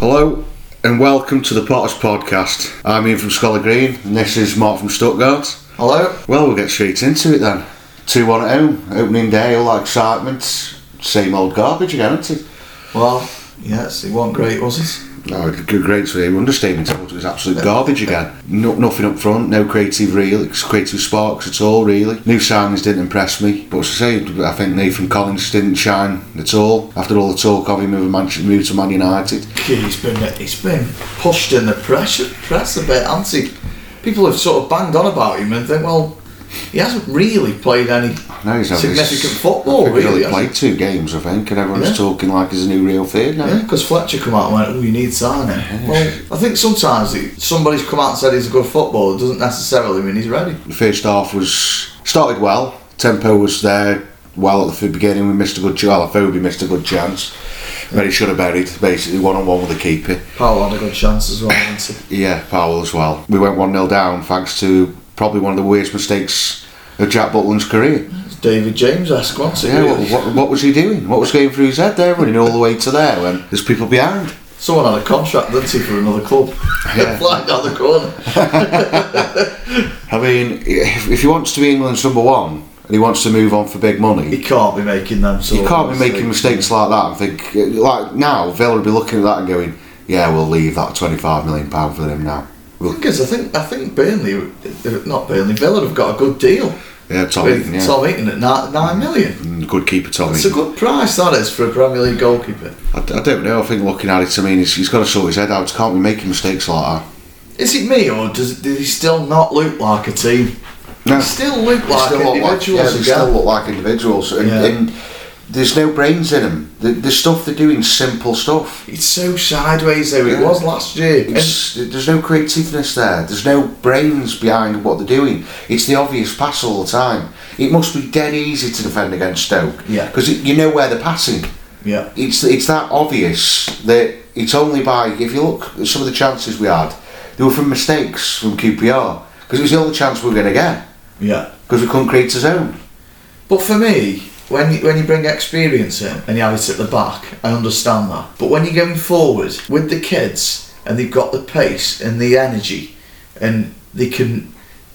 Hello and welcome to the Potters Podcast. I'm Ian from Scholar Green and this is Mark from Stuttgart. Hello. Well, we'll get straight into it then. 2 1 at home, opening day, all that excitement. Same old garbage again, isn't it? Well, yes, it wasn't great, was it? Oh, great to hear. Understatement. It was absolute garbage again. No, nothing up front, no creative real, creative sparks at all, really. New signings didn't impress me. But as I say, I think Nathan Collins didn't shine at all after all the talk of him moving Man, move to Man United. He's been he's been pushed in the press press a bit, hasn't he? People have sort of banged on about him and think, well, he hasn't really played any No, significant football, I think he's really. played two games, I think, and everyone's Yeah. talking like he's a new real thing. now. Yeah, because Fletcher come out and went, oh, you need signing. Well, I think sometimes it- somebody's come out and said he's a good footballer doesn't necessarily mean he's ready. The first half was started well. Tempo was there well at the beginning. We missed a good chance. Well, Afobe missed a good chance. But he should have buried basically one on one with the keeper. Powell had a good chance as well? Yeah, Powell as well. We went one 0 down thanks to probably one of the worst mistakes of Jack Butland's career. David James esque, wasn't Yeah, what, what, what was he doing? What was going through his head there, running all the way to there when there's people behind? Someone had a contract, didn't he, for another club? Yeah. Flying down the corner. I mean, if, if he wants to be England's number one and he wants to move on for big money, He can't be making them sort of can't be making mistakes like that I think like now Villa will be looking at that and going, yeah, we'll leave that twenty five million pound for him now. Thing is, I think I think Burnley, not Burnley, Villa have got a good deal Yeah, Tom Heaton, yeah, Tom Heaton at nine, nine million. Mm, good keeper Tom It's a good price that is for a Premier League goalkeeper. I, I don't know. I think looking at it, I mean, he's, he's got to sort his head out. Can't be making mistakes like that. Is it me or does does he still not look like a team? No. He still look like still look like, individuals yeah, they still look like individuals, and, Yeah. and there's no brains in them. The, the stuff they're doing, is simple stuff. it's so sideways though. It was last year. There's no creativeness there. There's no brains behind what they're doing. It's the obvious pass all the time. It must be dead easy to defend against Stoke. Yeah. Because you know where they're passing. yeah, It's it's that obvious that it's only by if you look at some of the chances we had, they were from mistakes from QPR because it was the only chance we were going to get yeah. because we couldn't create a zone. But for me, when you, when you bring experience in and you have it at the back, I understand that. But when you're going forward with the kids and they've got the pace and the energy, and they can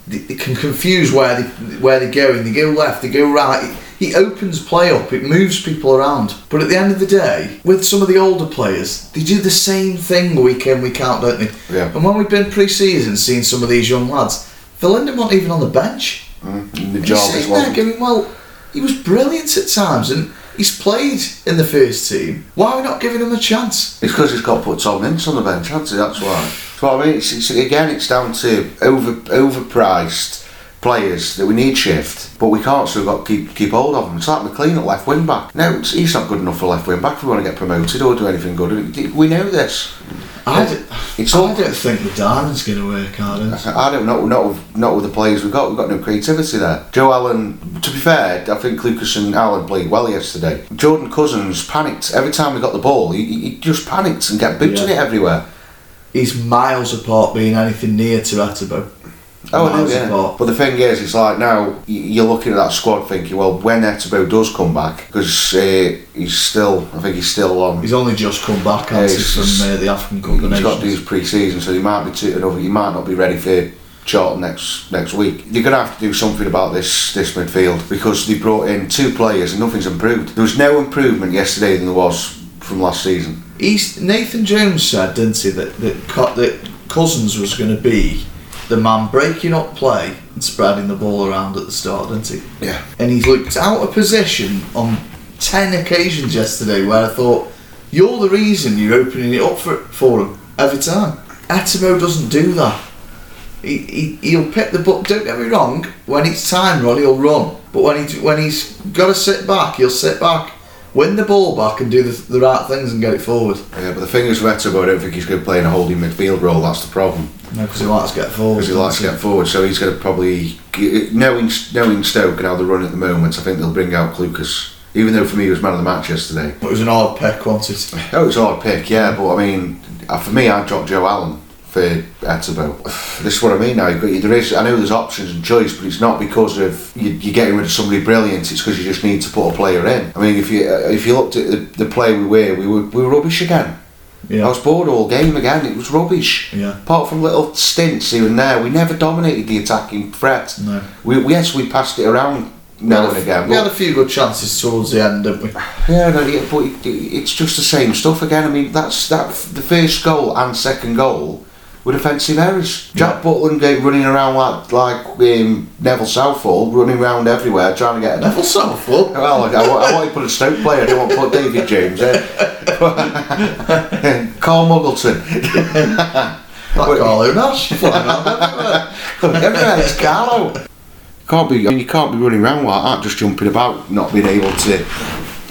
they, they can confuse where they where they're going. They go left, they go right. He opens play up. It moves people around. But at the end of the day, with some of the older players, they do the same thing week in week out, don't they? Yeah. And when we've been pre-season, seeing some of these young lads, Valinda wasn't even on the bench. Mm, and the job is there going, well, he was brilliant at times and he's played in the first team. Why are we not giving him a chance? It's because he's got put Tom Ince on the bench, hasn't he? That's why. That's what I mean. It's, it's, again, it's down to over overpriced players that we need shift, but we can't, so we've got to keep, keep hold of them. It's like McLean at left wing back. No, he's not good enough for left wing back if we want to get promoted or do anything good. We know this. I, d- It's I don't think the diamond's going to work, Ardent. I don't know, not with, not with the players we've got. We've got no creativity there. Joe Allen, to be fair, I think Lucas and Allen played well yesterday. Jordan Cousins panicked every time we got the ball. He, he he just panicked and kept booting Yeah. it everywhere. He's miles apart being anything near to Etebo. Oh, I know, yeah. apart. But the thing is, it's like now you're looking at that squad thinking, well, when Etebo does come back, because uh, he's still, I think he's still on. He's only just come back Yeah, hasn't he, he's- from uh, the African Cup of He's got to do his pre-season, so he might be too, another. He might not be ready for Charlton next next week. You're going to have to do something about this this midfield because they brought in two players and nothing's improved. There was no improvement yesterday than there was from last season. He's, Nathan Jones said, didn't he, that, that, that Cousins was going to be the man breaking up play and spreading the ball around at the start, didn't he? Yeah. and he's looked out of position on 10 occasions yesterday where I thought, you're the reason you're opening it up for, for him every time. Etebo doesn't do that. He, he, he'll pick the book, don't get me wrong, when it's time run, he'll run. But when, he, when he's got to sit back, he'll sit back, win the ball back and do the, the right things and get it forward. Yeah, but the thing is, with I don't think he's going to play in a holding midfield role. That's the problem. No, because he likes to get forward. because he likes to get forward. So he's going to probably knowing knowing Stoke and how they're running at the moment. I think they'll bring out Lucas. Even though for me he was man of the match yesterday. But it was an odd pick, wasn't it? Oh, it's hard pick, yeah. But I mean, uh, for me, I'd drop Joe Allen for Etebo. This is what I mean now. There is, I know there's options and choice, but it's not because of you, you're getting rid of somebody brilliant. It's because you just need to put a player in. I mean, if you uh, if you looked at the, the play we were, we were we were rubbish again. Yeah. I was bored all game again. It was rubbish. Yeah. Apart from little stints here and there, we never dominated the attacking threat. No. We, yes, we passed it around now and again. We had a few good chances towards the end, didn't we? Yeah, no, yeah, but it, it's just the same stuff again. I mean, that's that. The first goal and second goal were defensive errors. Jack Butland running around like like um, Neville Southall, running around everywhere trying to get. A, Neville Southall. well, I, I, want- I want to put a Stoke player. I don't want to put David James. Eh? Carl Muggleton. That Carlo Nash flying around everywhere. Everywhere it's Carlo. Can't be. I mean, you can't be running around like that, just jumping about, not being able to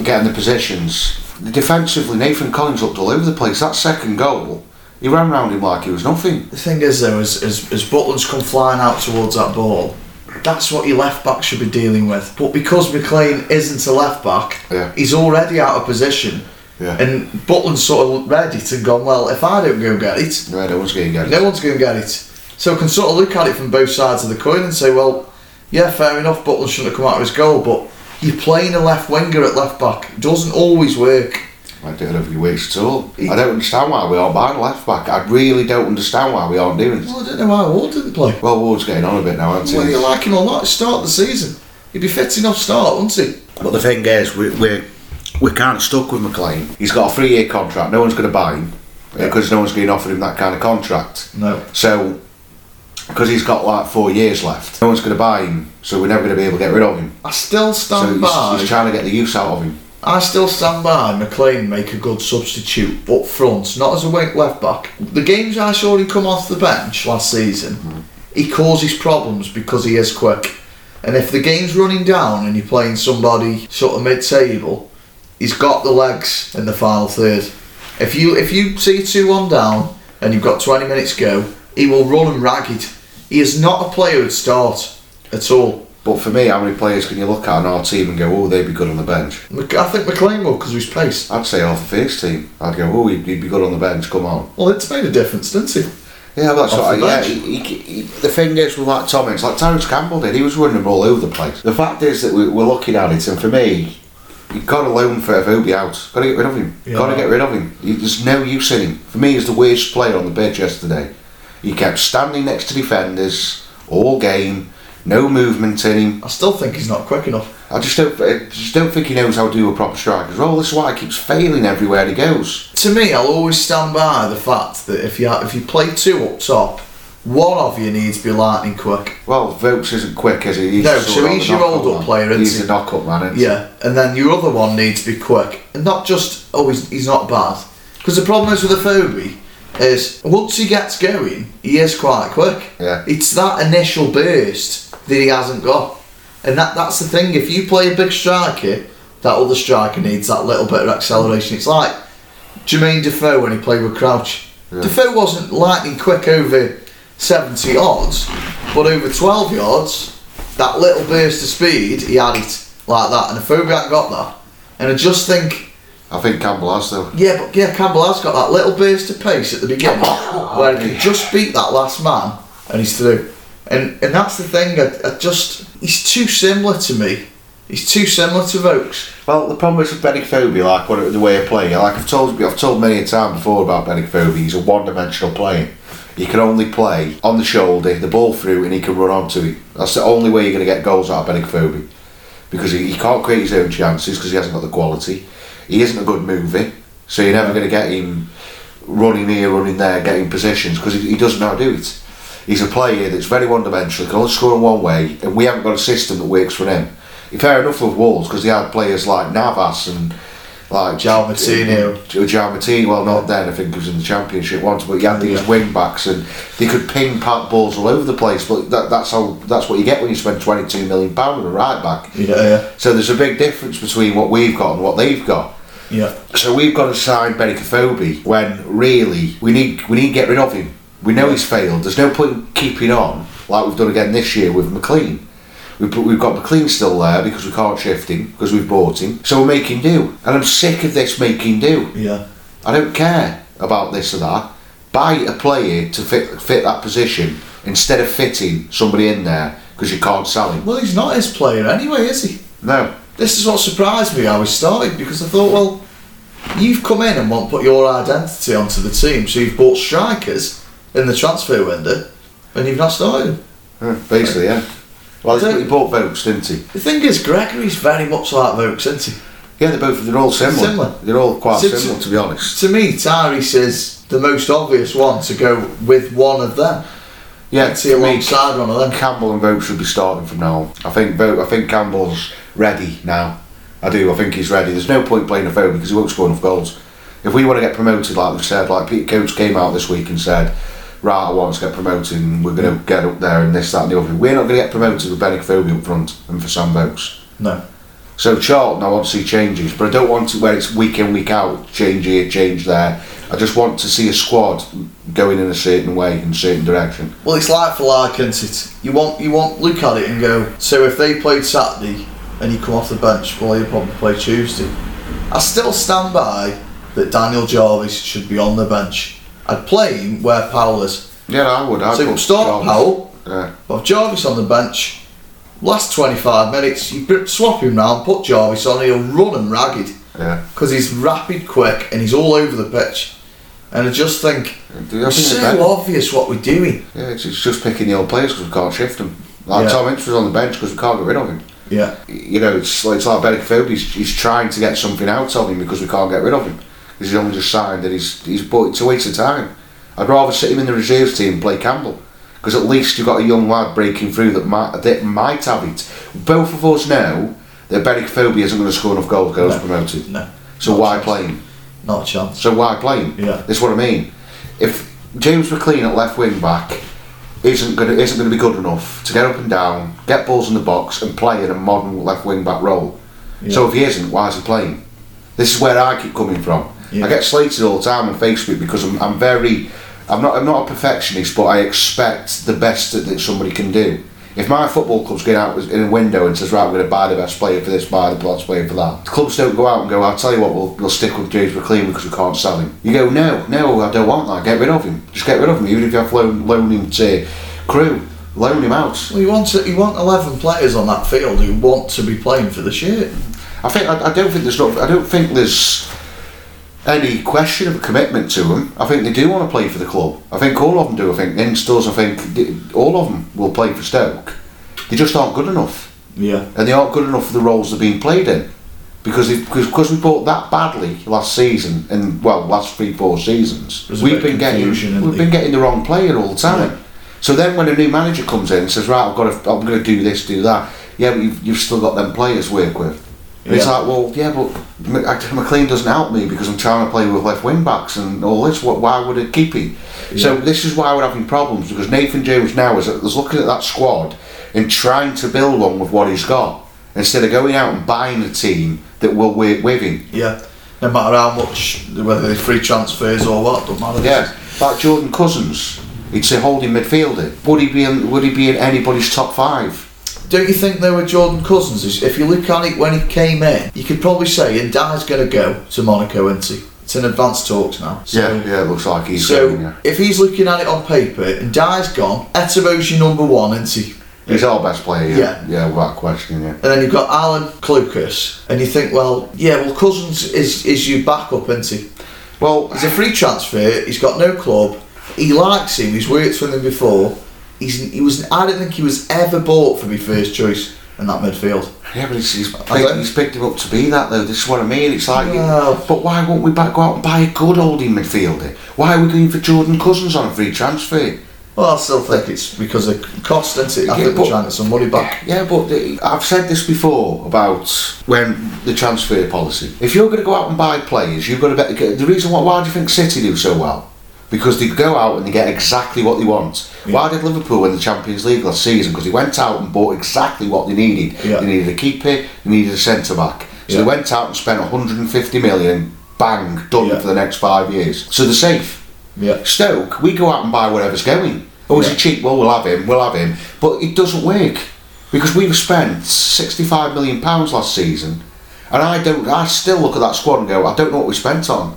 get in the positions. Defensively, Nathan Collins looked all over the place. That second goal, he ran round him like he was nothing. The thing is, though, as, as, as Butland's come flying out towards that ball, that's what your left back should be dealing with. But because McLean isn't a left back, Yeah. he's already out of position. Yeah. And Butland's sort of read it and gone, well, if I don't go get it, No, no one's going to get it. no one's going to get it. So I can sort of look at it from both sides of the coin and say, well, yeah, fair enough, Butland shouldn't have come out of his goal, but you're playing a left winger at left back. It doesn't always work. I if he works at all. I don't understand why we aren't buying left back. I really don't understand why we aren't doing it. Well, I don't know why Ward didn't play. Well, Ward's getting on a bit now, Whether he? you like him or not, start the season. He'd be fit enough start, wouldn't he? But the thing is, we, we're we're kind of stuck with McLean. He's got a three-year contract. No one's going to buy him because no one's going to offer him that kind of contract. No. So, because he's got like four years left, no one's going to buy him. So we're never going to be able to get rid of him. I still So stand he's, by. he's trying to get the use out of him. I still stand by McLean make a good substitute up front, not as a wing left back. The games I saw him come off the bench last season, hmm. he causes problems because he is quick. And if the game's running down and you're playing somebody sort of mid-table, he's got the legs in the final third. If you if you see two one down and you've got 20 minutes to go, he will run and ragged. He is not a player at start at all. But for me, how many players can you look at in our team and go, oh, they'd be good on the bench? I think McLean will because of his pace. I'd say half the first team. I'd go, oh, he'd, he'd be good on the bench. Come on. Well, it's made a difference, didn't he? Yeah, that's Off what. I, the yeah, he, he, he, the thing is with like Thomas, like Terence Campbell did, he was running them all over the place. The fact is that we, we're looking at it, and for me, you've got to loan Afobe out. Got to get rid of him. Yeah. Got to get rid of him. He, there's no use in him. For me, he's the worst player on the pitch yesterday. He kept standing next to defenders all game. No movement in him. I still think he's not quick enough. I just don't. I just don't think he knows how to do a proper strike role. This is why he keeps failing everywhere he goes. To me, I'll always stand by the fact that if you if you play two up top, one of you needs to be lightning quick. Well, Vokes isn't quick, is he? He's No, so he's your knock-up player, isn't He's he? a knock-up man, isn't he? Yeah, and then your other one needs to be quick, and not just oh he's, he's not bad. Because the problem is with the Afobe is once he gets going, he is quite quick. Yeah. It's that initial burst that he hasn't got, and that that's the thing. If you play a big striker, that other striker needs that little bit of acceleration. It's like Jermaine Defoe when he played with Crouch. Yeah. Defoe wasn't lightning quick over 70 yards, but over 12 yards, that little burst of speed, he had it like that. And Defoe hadn't got that. And I just think, I think Campbell has though. yeah, but yeah, Campbell has got that little burst of pace at the beginning oh, where he can just beat that last man and he's through. And and that's the thing, I, I just, he's too similar to me. He's too similar to Vokes. Well, the problem is with Afobe, like what the way of playing. Like I've told I've told many a time before about Afobe. He's a one-dimensional player. He can only play on the shoulder, the ball through, and he can run onto it. That's the only way you're going to get goals out of Afobe. Because he, he can't create his own chances because he hasn't got the quality. He isn't a good movie, so you're never going to get him running here, running there, getting positions because he, he doesn't know how to do it. He's a player that's very one-dimensional, can only score in one way, and we haven't got a system that works for him. Fair enough with Wolves because they had players like Navas and like. João Moutinho, well not then, I think he was in the championship once, but he had these Yeah. wing backs and they could ping pat balls all over the place. But that, that's how that's what you get when you spend twenty two million pound on a right back. Yeah, yeah, So there's a big difference between what we've got and what they've got. yeah. So we've got to sign Benik Afobe when really we need we need to get rid of him. We know he's failed. There's no point in keeping on like we've done again this year with McLean. We've, put- we've got McLean still there because we can't shift him because we've bought him. So we're making do. And I'm sick of this making do. Yeah. I don't care about this or that. Buy a player to fit fit that position instead of fitting somebody in there because you can't sell him. Well, he's not his player anyway, is he? No. This is what surprised me how he started because I thought, well, You've come in and want to put your identity onto the team, so you've bought strikers in the transfer window, and you've not started. Yeah, basically, yeah. Well, So- he bought Vokes, didn't he? The thing is, Gregory's very much like Vokes, isn't he? Yeah, they're both. They're all similar. Similar. They're all quite similar, to be honest. To me, Tyrese is the most obvious one to go with one of them. Yeah, See to alongside one of them. Campbell and Vokes should be starting from now on. I think Vogue, I think Campbell's ready now. I do. I think he's ready. There's no point playing a Vogue because he won't score enough goals. If we want to get promoted, like we've said, like Pete Coates came out this week and said, right, I want to get promoted and we're going to mm. get up there and this, that and the other. We're not going to get promoted with Benik Afobe up front and for Sam Vokes. No. So Charlton, I want to see changes, but I don't want to where it's week in week out, change here, change there. I just want to see a squad going in a certain way, in a certain direction. Well, it's like for like, isn't it? You want you want look at it and go. So if they played Saturday and you come off the bench, well, you'll probably play Tuesday. I still stand by that Daniel Jarvis should be on the bench. I'd play him where Powell is. Yeah, I would. I'd so put start Jarvis. Powell, Yeah. have Jarvis on the bench. Last 25 minutes, you swap him round, put Jarvis on, he'll run and ragged Yeah. because he's rapid, quick, and he's all over the pitch. And I just think it's so bench- obvious what we're doing. Yeah, it's, it's just picking the old players because we can't shift them. Like Yeah. Tom Ince was on the bench because we can't get rid of him. Yeah, You know, it's like, it's like Afobe, he's, he's trying to get something out of him because we can't get rid of him. Because he's only just signed and he's, he's but it's a waste of time. I'd rather sit him in the reserves team and play Campbell. Because at least you've got a young lad breaking through that might, that might have it. Both of us know that Benik Afobe isn't going to score enough goals to No. promoted. no, So why chance. play him? not a chance. So why play him? Yeah. That's what I mean. If James McLean at left wing back isn't going to isn't going to be good enough to get up and down, get balls in the box, and play in a modern left wing back role. So if he isn't, why is he playing? This is where I keep coming from. Yeah. I get slated all the time on Facebook because I'm, I'm very I'm not I'm not a perfectionist, but I expect the best that, that somebody can do. If my football club's going out in a window and says, right, we're going to buy the best player for this, buy the best player for that, the clubs don't go out and go, I'll tell you what, we'll, we'll stick with James McLean because we can't sell him. You go, no, no, I don't want that, get rid of him. Just get rid of him, even if you have to loan, loan him to crew, loan him out. Well, you want to, you want eleven players on that field who want to be playing for the shirt. I think I, I don't think there's not I don't think there's any question of a commitment to them. I think they do want to play for the club. I think all of them do. I think Ince does. I think all of them will play for Stoke. They just aren't good enough, Yeah, and they aren't good enough for the roles they're being played in. Because they, because because we bought that badly last season and well last three four seasons we've been getting we've been getting the wrong player all the time. Yeah. So then when a new manager comes in and says right I've got to, I'm going to do this do that yeah but you've, you've still got them players to work with. And It's like, well, yeah, but McLean doesn't help me because I'm trying to play with left wing backs and all this. What? Why would it keep him? So this is why we're having problems because Nathan James now is, is looking at that squad and trying to build one with what he's got instead of going out and buying a team that will work with him. yeah. No matter how much, whether they're free transfers or what, don't matter. Yeah, like Jordan Cousins, he'd say holding midfielder. Would he be? In, would he be in anybody's top five? Don't you think though were Jordan Cousins, if you look at it when he came in, you could probably say and Dye's going to go to Monaco, isn't he? It's in advanced talks now. So, yeah, yeah, it looks like he's So going. Yeah. if he's looking at it on paper and Dye's gone, Etebo's your number one, isn't he? He's our best player. Yeah, Yeah. yeah, without question. Yeah. And then you've got Alan Clucas, and you think, well, yeah, well Cousins is is your backup, isn't he? Well, He's a free transfer. He's got no club. He likes him. He's worked with him before. He's he was. I don't think he was ever bought for my first choice in that midfield. Yeah, but he's, he's, picked, he's picked him up to be that though. This is what I mean. It's like, Well- but why won't we back go out and buy a good holding midfielder? Why are we going for Jordan Cousins on a free transfer? Well, I still think it's because of cost, isn't it? I Yeah, think but- they're trying to get some money back. Yeah, but the, I've said this before about when the transfer policy. If you're going to go out and buy players, you've got to bet. The reason why, why do you think City do so well? Because they go out and they get exactly what they want. Why did Liverpool win the Champions League last season? Because they went out and bought exactly what they needed. Yeah. They needed a keeper, they needed a centre back. So Yeah. they went out and spent 150 million, bang, done Yeah. for the next five years. So they're safe. Yeah. Stoke, we go out and buy whatever's going. Oh, is Yeah. he cheap? Well, we'll have him. We'll have him. But it doesn't work because we've spent sixty-five million pounds last season, and I don't. I still look at that squad and go, I don't know what we spent on.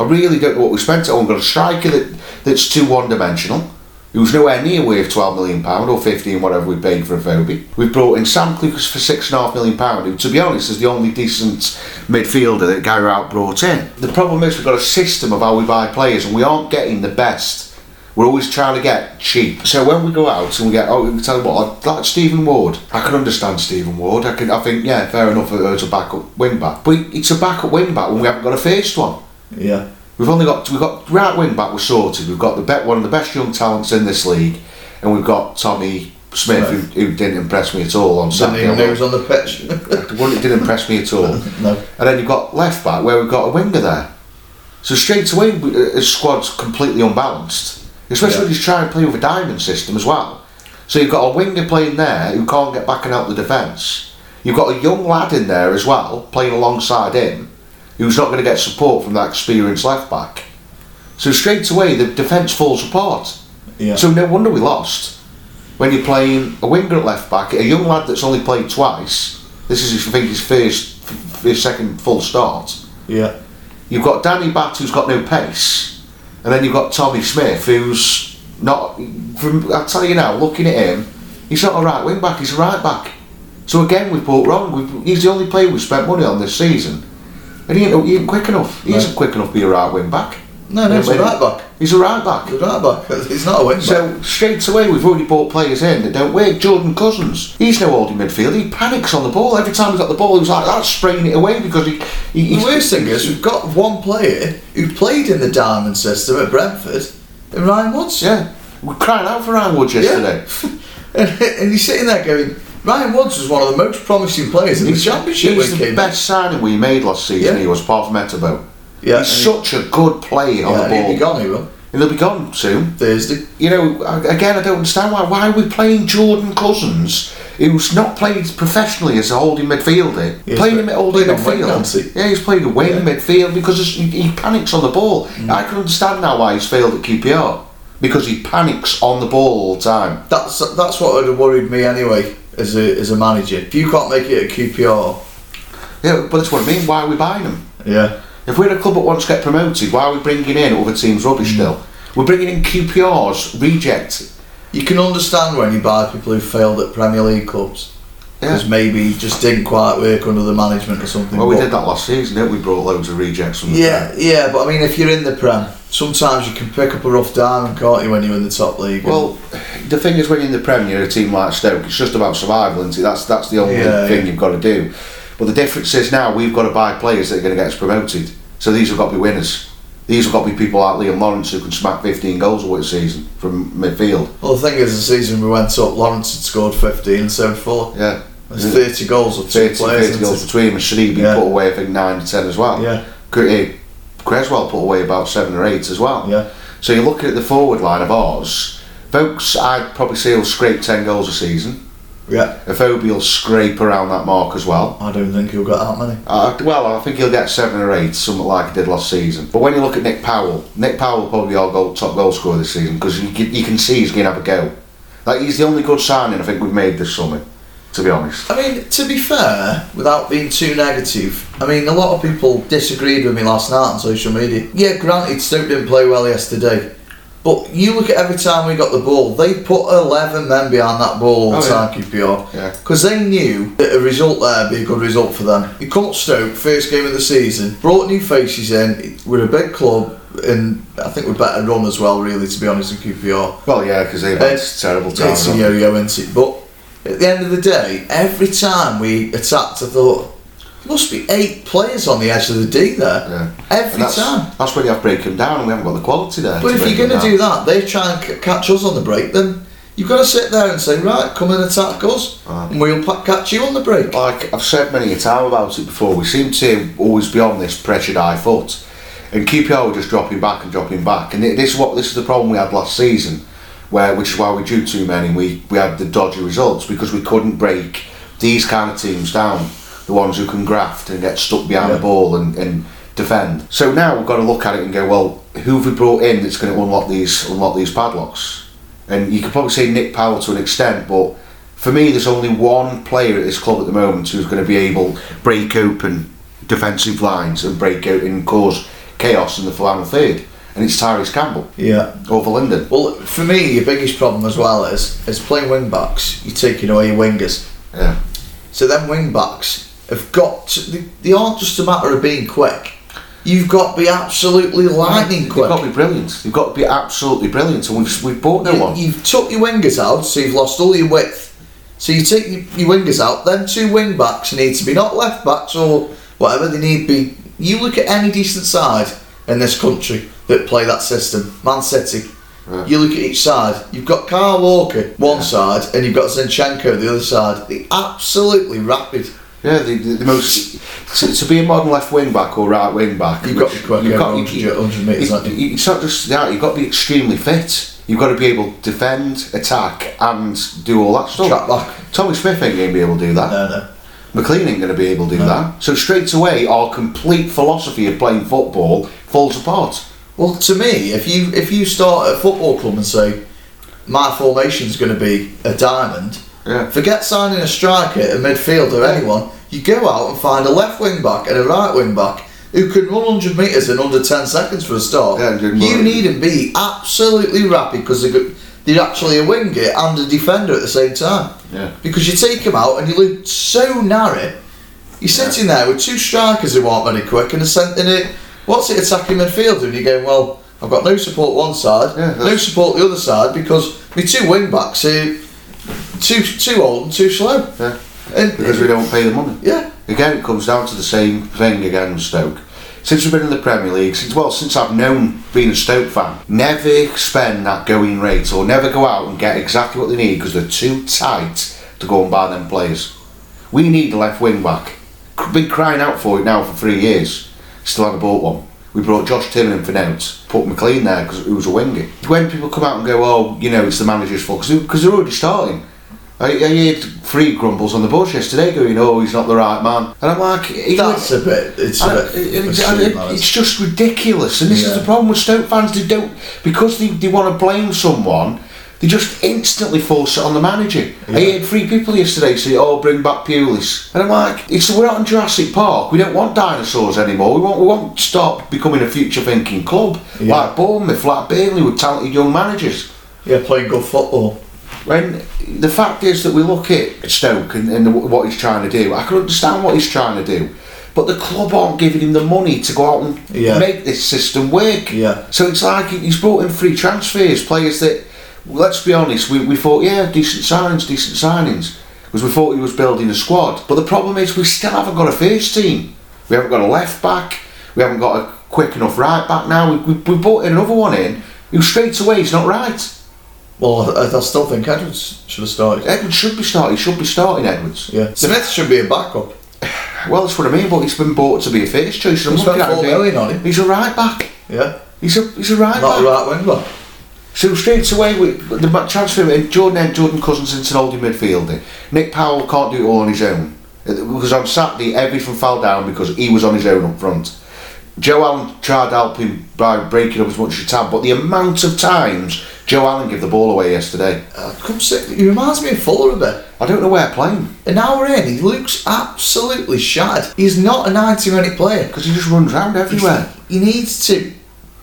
I really don't know what we spent on. We've got a striker that, that's too one-dimensional. who's nowhere near worth £12 million or 15 whatever we paid for Afobe. We've brought in Sam Clucas for £6.5 million, who, to be honest, is the only decent midfielder that Gary Rowett brought in. The problem is we've got a system of how we buy players, and we aren't getting the best. We're always trying to get cheap. So when we go out and we get, oh, we tell you what, like Stephen Ward, I can understand Stephen Ward. I can, I think, yeah, fair enough as a backup wing back, but it's a backup wing back when we haven't got a first one. Yeah. We've only got we've got right wing back. We're sorted. We've got the bet one of the best young talents in this league, and we've got Tommy Smith, who, who didn't impress me at all on Didn't even was on the pitch. One that didn't impress me at all. no. And then you've got left back where we've got a winger there. So straight away, uh, his squad's completely unbalanced. Especially Yeah. when he's trying to play with a diamond system as well. So you've got a winger playing there who can't get back and help the defence. You've got a young lad in there as well, playing alongside him, who's not going to get support from that experienced left back. So straight away, the defence falls apart. Yeah. So no wonder we lost. When you're playing a winger at left back, a young lad that's only played twice. This is, I think, his first, his second full start. yeah. You've got Danny Batth, who's got no pace, and then you've got Tommy Smith, who's not. From I tell you now, looking at him, he's not a right wing back. He's a right back. So again, we've bought wrong. We've, he's the only player we've spent money on this season, and he ain't, he ain't quick enough. He No. isn't quick enough to be a right wing back. No, no, it's a right back. He's a right back. He's a right back. He's not a wing back. So straight away we've already bought players in that don't work. Jordan Cousins, he's no holding midfield. He panics on the ball every time he's got the ball. He was like that, spraying it away because he. he The worst thing is we've got one player who played in the diamond system at Brentford, and Ryan Woods. Yeah, we're crying out for Ryan Woods yesterday. and, and he's sitting there going, Ryan Woods was one of the most promising players in the He's, championship he's the best signing we made last season. Yeah. He was apart from Etebo. Yeah, he's such a good player in. on Yeah, the and he'll be gone, he will. he'll be gone soon. Thursday. You know, again, I don't understand why. Why are we playing Jordan Cousins, who's not played professionally as a holding midfielder, He's playing him at holding played on wing, hasn't midfield? Yeah, he's played a wing Yeah. midfield because he, panics on the ball. Mm. I can understand now why he's failed at QPR because he panics on the ball all the time. That's that's what would have worried me anyway as a as a manager. If you can't make it at QPR, Yeah, but that's what I mean. Why are we buying them? yeah, If we're a club that wants to get promoted, why are we bringing in other teams' rubbish mm. still? We're bringing in QPR's reject. you can understand when you buy people who failed at Premier League clubs because Yeah. maybe just didn't quite work under the management or something. Well, we did that last season, didn't we? Brought loads of rejects from the Yeah, yeah, but I mean, if you're in the Prem, sometimes you can pick up a rough diamond, can't you, when you're in the top league? Well, the thing is, when you're in the Premier, a team like Stoke, it's just about survival, isn't it? That's that's the only Yeah, thing yeah. you've got to do. But the difference is now we've got to buy players that are going to get us promoted. So these have got to be winners. These have got to be people like Liam Lawrence who can smack 15 goals away a season from midfield. Well, the thing is, the season we went up, Lawrence had scored 15 and so forth. Yeah. There's 30 goals of two 30, players. 30 goals isn't between them. Sharibi Yeah. put away, I think, 9 to 10 as well. Yeah, eh, Cresswell put away about 7 or 8 as well. yeah. So you're looking at the forward line of ours. Vokes, I'd probably say he'll scrape 10 goals a season. Yeah. Afobe will scrape around that mark as well. I don't think he'll get that many. Uh, well, I think he'll get 7 or 8, something like he did last season. But when you look at Nick Powell, Nick Powell will probably be our goal, top goal scorer this season because you, can- you can see he's going to have a go. Like, he's the only good signing I think we've made this summer, to be honest. I mean, to be fair, without being too negative, I mean, a lot of people disagreed with me last night on social media. Yeah, granted, Stoke didn't play well yesterday. But you look at every time we got the ball, they put 11 men behind that ball all Oh, the time, QPR. Yeah. Because they knew that a result there would be a good result for them. You come up Stoke, first game of the season, brought new faces in, we're a big club, and I think we're better run as well, really, to be honest, than QPR. Well, yeah, because they've had terrible times. It's a yo-yo, isn't it? But at the end of the day, every time we attacked, I thought, must be eight players on the edge of the D there. Yeah. Every that's, time. that's when you have to break them down, and we haven't got the quality there. But if you're going to do that, they try and c- catch us on the break, then you've got to sit there and say, right, come and attack us, Ah. and we'll pa- catch you on the break. like I've said many a time about it before, we seem to always be on this pressured high foot, and QPR were just dropping back and dropping back, and this is what this is the problem we had last season, where which is why we drew too many. We we had the dodgy results because we couldn't break these kind of teams down, the ones who can graft and get stuck behind Yeah. the ball and, and defend. So now we've got to look at it and go, well, who have we brought in that's going to unlock these unlock these padlocks? And you could probably say Nick Powell to an extent, but for me, there's only one player at this club at the moment who's going to be able to break open defensive lines and break out and cause chaos in the final third, and it's Tyrese Campbell Yeah. over Linden. Well, for me, your biggest problem as well is is playing wing backs. You're taking away your wingers. Yeah, So then wing backs have got to, they, they aren't just a matter of being quick. You've got to be absolutely lightning quick. You've got to be brilliant. You've got to be absolutely brilliant, and we've, we've bought no you, one. You've took your wingers out, so you've lost all your width. So you take your, your wingers out, then two wing backs need to be not left backs or whatever they need to be. You look at any decent side in this country that play that system, Man City. Right. You look at each side. You've got Kyle Walker one Yeah. side, and you've got Zinchenko the other side. They're absolutely rapid. Yeah, the, the, the most to, to be a modern left wing back or right wing back. You've got to be quick you've got- 100 you- 100 metres, you? It's not just that. You've got to be extremely fit. You've got to be able to defend, attack, and do all that stuff. Track back. Tommy Smith ain't going to be able to do that. No, no. McLean ain't going to be able to do that. So straight away, our complete philosophy of playing football falls apart. Well, to me, if you if you start at a football club and say my formation is going to be a diamond, Yeah. forget signing a striker, a midfielder, anyone. You go out and find a left wing back and a right wing back who can run 100 metres in under 10 seconds for a start. Yeah, you need them be absolutely rapid because they're, go- they're actually a winger and a defender at the same time. Yeah. Because you take them out and you look so narrow. You're sitting there with two strikers who aren't very quick and a cent in it. What's it attacking midfielder? And you're going, well, I've got no support one side, Yeah, no support the other side because my two wing backs are too too old and too slow. Yeah. And Because we don't pay the money. yeah, Again, it comes down to the same thing again with Stoke. Since we've been in the Premier League, since well, since I've known being a Stoke fan, never spend that going rate or never go out and get exactly what they need because they're too tight to go and buy them players. We need a left wing back. Been crying out for it now for three years. Still haven't bought one. We brought Josh Tymon in for Nout, put McLean there because he was a winger. When people come out and go, oh, you know, it's the manager's fault, because they're already starting. I, I heard three grumbles on the bus yesterday going, oh, he's not the right man. And I'm like, that's a bit. It's a and bit. it- it- extreme, it- that is. it's just ridiculous, and this is the problem with Stoke fans. They don't because they, they want to blame someone. They just instantly force it on the manager. I Yeah. heard three people yesterday say, "Oh, bring back Pulis," and I'm like, "It's we're not in Jurassic Park. We don't want dinosaurs anymore. We want we want to start becoming a future-thinking club Yeah. like Bournemouth, like Burnley, with talented young managers." yeah, playing good football. When the fact is that we look at Stoke and, and what he's trying to do, I can understand what he's trying to do, but the club aren't giving him the money to go out and Yeah. make this system work. Yeah. So it's like he's brought in free transfers, players that, let's be honest, we, we thought, yeah, decent signings, decent signings, because we thought he was building a squad. But the problem is we still haven't got a first team. We haven't got a left back. We haven't got a quick enough right back now. We, we, we brought in another one in who straight away is not right. Well, I, I still think Edwards should have started. Edwards should be starting. He should be starting Edwards. Yeah, Smith should be a backup. Well, that's what I mean. But he's been bought to be a first choice. We spent four million on him. He's a right back. Yeah, He's a he's a right not back. a right wing back. So straight away with the transfer in Jordan Jordan Cousins into an holding midfielder. Nick Powell can't do it all on his own Uh, because on Saturday everything fell down because he was on his own up front. Joe Allen tried to help him by breaking up as much as he can, but the amount of times Joe Allen gave the ball away yesterday, Uh, come sit. He reminds me of Fuller a bit. I don't know where playing An hour in, he looks absolutely shattered. He's not a 90 minute player. because he just runs around everywhere. He needs to.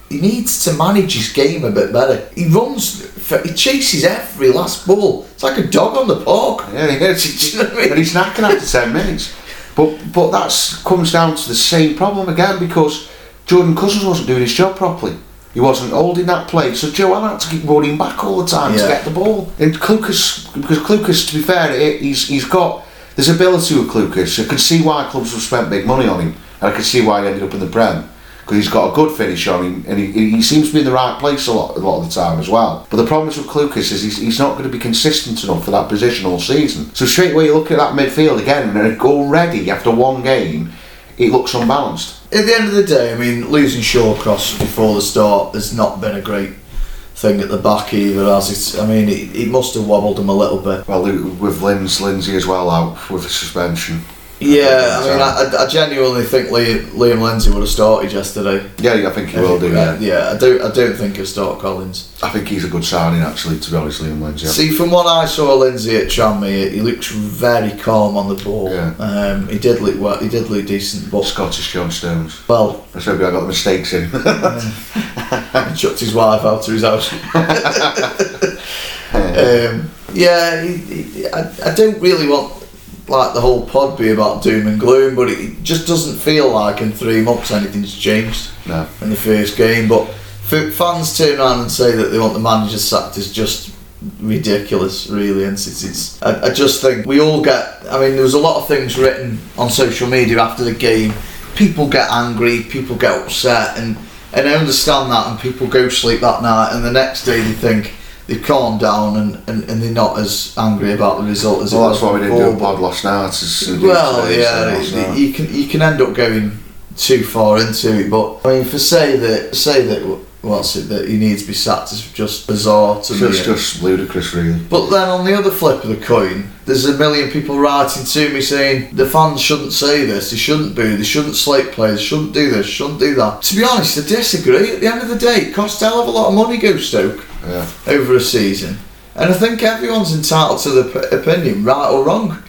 He needs to manage his game a bit better. He runs. for- He chases every last ball. It's like a dog on the park. Yeah, yeah, it's, Do you know what I mean? and he's knacking after ten minutes. But but that's comes down to the same problem again because Jordan Cousins wasn't doing his job properly. He wasn't holding that play, so Joe Allen had to keep running back all the time to get the ball. And Clucas, because Clucas, to be fair, he- he's he's got there's ability with Clucas. I can see why clubs have spent big money on him, and I can see why he ended up in the Prem because he's got a good finish on him, and he, he seems to be in the right place a lot a lot of the time as well. But the problem is with Clucas is he's, he's not going to be consistent enough for that position all season. So straight away you look at that midfield again, and already after one game, it looks unbalanced. At the end of the day, I mean, losing Shawcross before the start has not been a great thing at the back either, As it's, I mean, it, it must have wobbled him a little bit. Well, with Lindsay as well out with a suspension. Yeah, I mean, I, I genuinely think Liam, Liam Lindsay would have started yesterday. yeah, I think he will do. Yeah, yeah. I don't. I don't think he'll start Collins. I think he's a good signing actually. To be honest, Liam Lindsay. See, from what I saw Lindsay at Tranmere, he looks very calm on the ball. Yeah. Um, he did look well. He did look decent, but Scottish John Stones. well, I hope I got the mistakes in. he chucked his wife out to his house. um, yeah, he, he, I, I don't really want like the whole pod be about doom and gloom, but it just doesn't feel like in three months anything's changed no. in the first game. But fans turn around and say that they want the manager sacked is just ridiculous, really. And it's, it's I, I just think we all get. I mean, there was a lot of things written on social media after the game. People get angry, people get upset, and and I understand that. And people go sleep that night, and the next day they think they've calmed down and, and, and they're not as angry about the result as Well, that's why we didn't do a pod last night. well, yeah, it- night. you can you can end up going too far into it. But I mean, for say that say that what's it that he needs to be sacked is just bizarre to It's me. just, just ludicrous, really. But then on the other flip of the coin, there's a million people writing to me saying the fans shouldn't say this, they shouldn't boo, they shouldn't slate players, shouldn't do this, shouldn't do that. To be honest, I disagree. At the end of the day, it costs a hell of a lot of money go Stoke Yeah. over a season. And I think everyone's entitled to their p- opinion, right or wrong.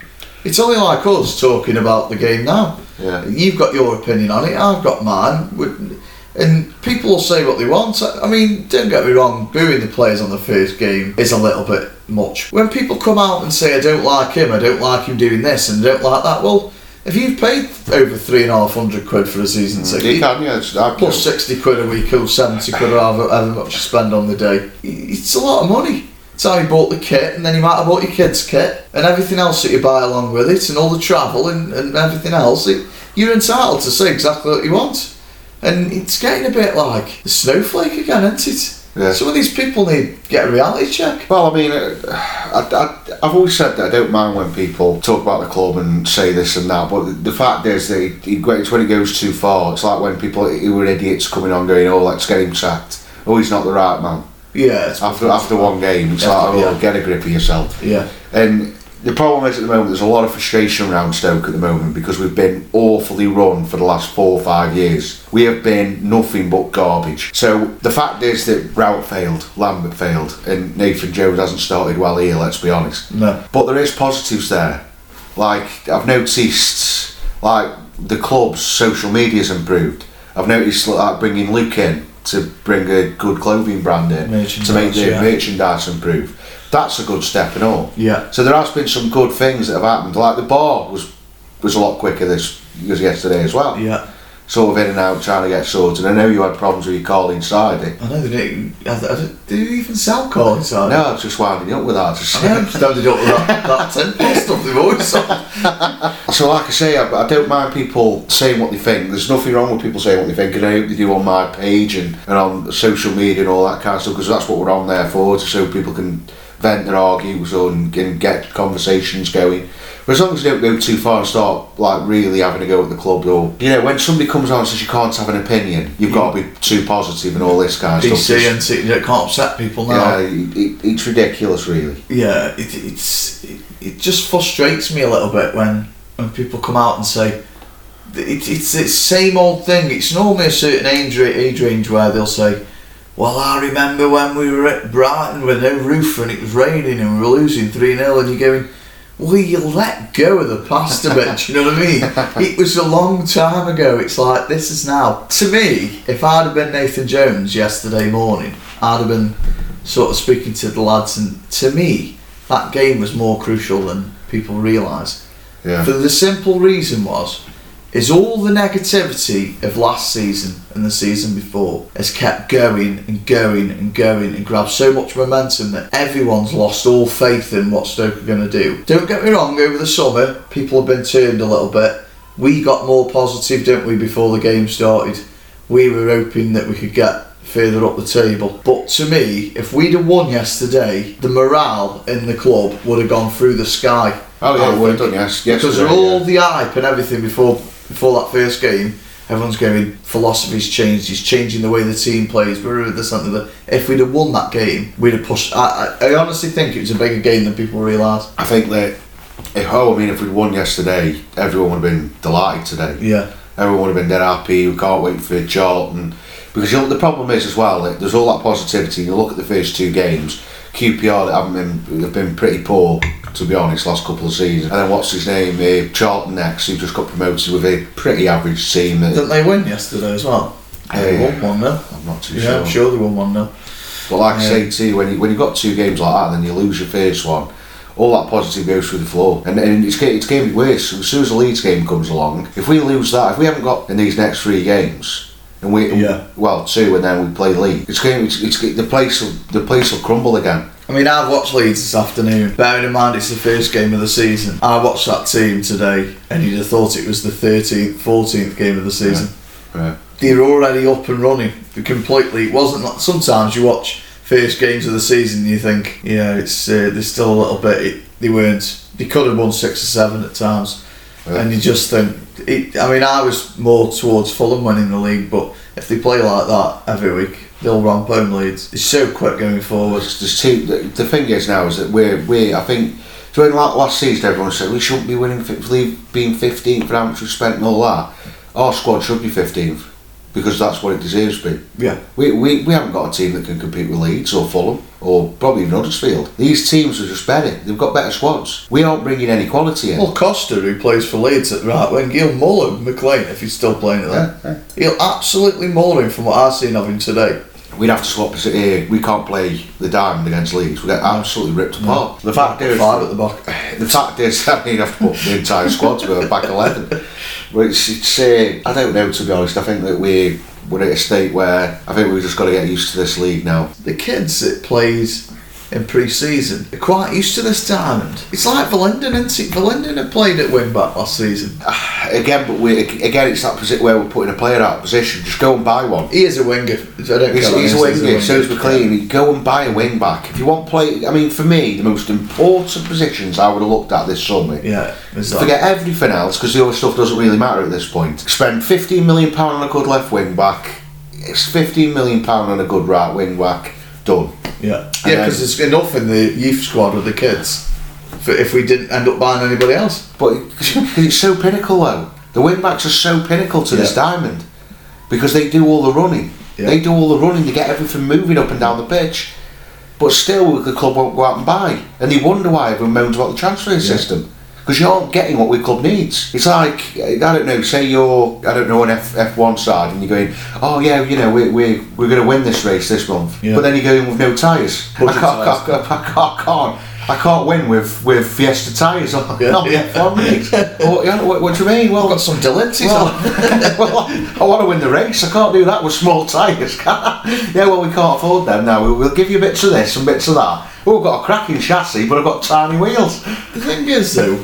It's only like us talking about the game now. Yeah. You've got your opinion on it, I've got mine. And people will say what they want. I mean, don't get me wrong, booing the players on the first game is a little bit much. When people come out and say, I don't like him, I don't like him doing this, and I don't like that, well, if you've paid over three and a half hundred quid for a season mm. You ticket, can, yeah. Plus 60 quid a week or 70 quid or however, however much you spend on the day. It's a lot of money. It's how you bought the kit and then you might have bought your kids' kit and everything else that you buy along with it and all the travel and, and everything else. It, you're entitled to say exactly what you want. And it's getting a bit like the snowflake again, isn't it? Yeah. Some of these people need to get a reality check. Well, I mean, uh, I, I've always said that I don't mind when people talk about the club and say this and that, but the fact is that it's when it goes too far. It's like when people who are idiots coming on going, oh, let's get him sacked. Oh, he's not the right man. Yeah. After after one game, it's Yeah, like, oh, yeah. get a grip of yourself. yeah. And the problem is at the moment, there's a lot of frustration around Stoke at the moment because we've been awfully run for the last four or five years. We have been nothing but garbage. So the fact is that Rowett failed, Lambert failed, and Nathan Jones hasn't started well here, let's be honest. No. But there is positives there. Like, I've noticed, like, the club's social media's improved. I've noticed, like, bringing Luke in to bring a good clothing brand in to make the yeah. merchandise improve. That's a good step and all. Yeah. So there has been some good things that have happened. Like the ball was was a lot quicker this was yesterday as well. Yeah. Sort of in and out trying to get sorted. I know you had problems with your call inside it. I know they didn't. I, I, don't- you even sell call inside? No, I was just winding up with that. Just, I know, started up with that, That's 10 plus stuff they've always so like I say, I, I don't mind people saying what they think. There's nothing wrong with people saying what they think, and I hope they do on my page and, and on social media and all that kind of stuff because that's what we're on there for, to so people can vent their argues and, and get conversations going. But as long as they don't go too far and start like really having to go at the club or you know, when somebody comes on and says you can't have an opinion, you've got to be too positive and all this kind of stuff. PC and you can't upset people now. yeah, it, it, it's ridiculous really. Yeah, it, it's it, it just frustrates me a little bit when when people come out and say it, it's the same old thing. It's normally a certain age, age range where they'll say, "Well, I remember when we were at Brighton with no roof and it was raining and we were losing three 0 and you're going." Will you let go of the past a bit? You know what I mean? It was a long time ago. It's like this is now. To me, if I'd have been Nathan Jones yesterday morning, I'd have been sort of speaking to the lads, and to me, that game was more crucial than people realise. Yeah. For the simple reason was, is all the negativity of last season and the season before has kept going and going and going and grabbed so much momentum that everyone's lost all faith in what Stoke are going to do. Don't get me wrong, over the summer, people have been turned a little bit. We got more positive, didn't we, before the game started? We were hoping that we could get further up the table. But to me, if we'd have won yesterday, the morale in the club would have gone through the sky. Oh yeah, I well think. done, yes. Because of all yeah. the hype and everything before before that first game, everyone's going philosophy's changed. He's changing the way the team plays. We're this and the. If we'd have won that game, we'd have pushed. I, I, I honestly think it was a bigger game than people realise. I think that if, oh, I mean, if we'd won yesterday, everyone would have been delighted today. Yeah. Everyone would have been dead happy. We can't wait for Charlton. Because you know, the problem is as well, that there's all that positivity. You look at the first two games, QPR that haven't been, have been pretty poor, to be honest, last couple of seasons. And then what's his name? Uh, Charlton next, who just got promoted with a pretty average team. that- Didn't they win yesterday as well? They Yeah. won 1 0. I'm not too Yeah, sure. I'm sure they won 1 0. But like I Yeah. say to you, when you when you've got two games like that, and then you lose your first one, all that positive goes through the floor, and, and it's it's be worse as soon as the Leeds game comes along. If we lose that, if we haven't got in these next three games, and we Yeah. well two, and then we play Leeds, it's going it's, it's the place will the place will crumble again. I mean, I've watched Leeds this afternoon. Bearing in mind it's the first game of the season, I watched that team today, and you'd have thought it was the 13th, 14th game of the season. Yeah. They're already up and running. Completely. It wasn't. like- Sometimes you watch first games of the season, and you think, yeah, it's uh, there's still a little bit. It, they weren't. They could have won six or seven at times, Yeah. and you just think. It, I mean, I was more towards Fulham winning the league, but if they play like that every week, they'll ramp home Leeds. It's so quick going forward. There's, two, the, the thing is now is that we're we I think during la- last season everyone said we shouldn't be winning leave being 15th for how much we spent and all that. Our squad should be 15th because that's what it deserves to be. Yeah. We, we, we haven't got a team that can compete with Leeds or Fulham or probably even Huddersfield. These teams are just better. They've got better squads. We aren't bringing any quality in. Well, Costa, who plays for Leeds at right wing, he'll mull him, McClean, if he's still playing at that. Yeah, He'll absolutely mull him from what I've seen of him today. We'd have to swap it here. We can't play the diamond against Leeds. We get absolutely ripped apart. The fact is, Five at the back. the fact is, I mean, you have to put the entire squad to a back eleven. But it's, it's uh, I don't know to be honest. I think that we we're at a state where I think we've just got to get used to this league now. The kids that plays in pre-season are quite used to this diamond. It's like Verlinden, isn't it? Had played at wing back last season. Ah, again, but we again, it's that position where we're putting a player out of position. Just go and buy one. He is a winger. I don't He's, care he's a what he is, winger, so is McClean. You Go and buy a wing back. If you want play, I mean, for me, the most important positions I would have looked at this summer. Yeah, that? Forget everything else because the other stuff doesn't really matter at this point. Spend fifteen million pound on a good left wing back. It's fifteen million pound on a good right wing back. Done. Yeah, And yeah, because there's enough in the youth squad with the kids. For if we didn't end up buying anybody else. But it's so pinnacle though. The wing backs are so pinnacle to this diamond because they do all the running. Yeah. They do all the running. They get everything moving up and down the pitch. But still, the club won't go out and buy, and they wonder why everyone moans about the transfer system. Because you aren't getting what we club needs. It's like I don't know. Say you're I don't know an F F one side, and you're going, oh yeah, you know we we we're going to win this race this month. Yeah. But then you're going with no tyres. I can't, tyres. I can't, I can't, can't, I can't win with with Fiesta tyres on, Yeah. on the F1 race. What, what do you mean? Well, I've got some Delancey's well, well, I want to win the race. I can't do that with small tyres. yeah, well, we can't afford them now. We'll, we'll give you bits of this and bits of that. Oh, we've got a cracking chassis, but I've got tiny wheels. The thing is, though,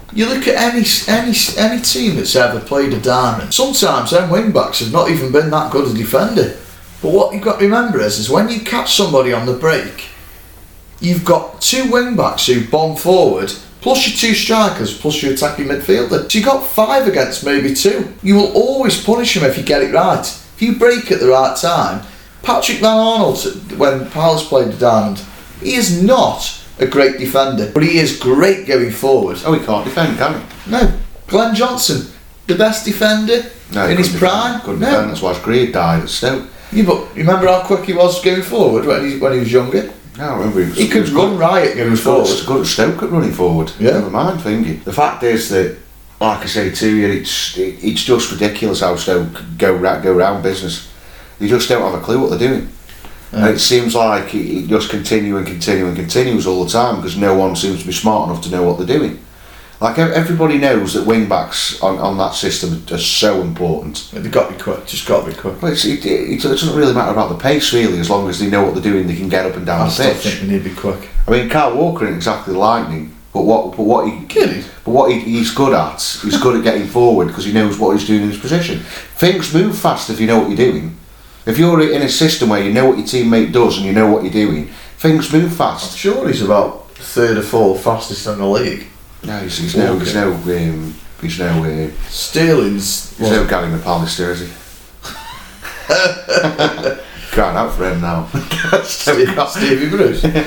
you look at any any any team that's ever played a diamond. Sometimes them wing backs have not even been that good a defender. But what you've got to remember is, is when you catch somebody on the break, you've got two wing backs who bomb forward, plus your two strikers, plus your attacking midfielder. So you've got five against maybe two. You will always punish them if you get it right. If you break at the right time, Patrick van Aanholt, when Palace played the diamond, he is not a great defender, but he is great going forward. Oh, he can't defend, can he? No, Glenn Johnson, the best defender No, in his couldn't prime. defend. Couldn't no, defend. That's why Greed died at Stoke. yeah, but remember how quick he was going forward when he when he was younger. No, I remember he was, He could was run riot He going forward. good, good at Stoke at running forward. Yeah. Never mind thingy. The fact is that, like I say to you, it's it, it's just ridiculous how Stoke go ra- go round business. They just don't have a clue what they're doing. Yeah. And it seems like it, it just continue and continue and continues all the time because no one seems to be smart enough to know what they're doing. Like everybody knows that wing backs on, on that system are so important. They've got to be quick. Just got to be quick. But it's, it, it, it doesn't really matter about the pace really, as long as they know what they're doing, they can get up and down I the still pitch. think they need to be quick. I mean, Kyle Walker ain't exactly lightning, but what but what he Kidding. but what he, he's good at, he's good at getting forward because he knows what he's doing in his position. Things move fast if you know what you're doing. If you're in a system where you know what your teammate does and you know what you're doing, things move I'm fast. sure he's about third or fourth fastest in the league. No, he's, he's no, he's no, um, he's no, uh, Sterling's he's no Gary McAllister, is he? Crying out for him now. Steve, Stevie Bruce. like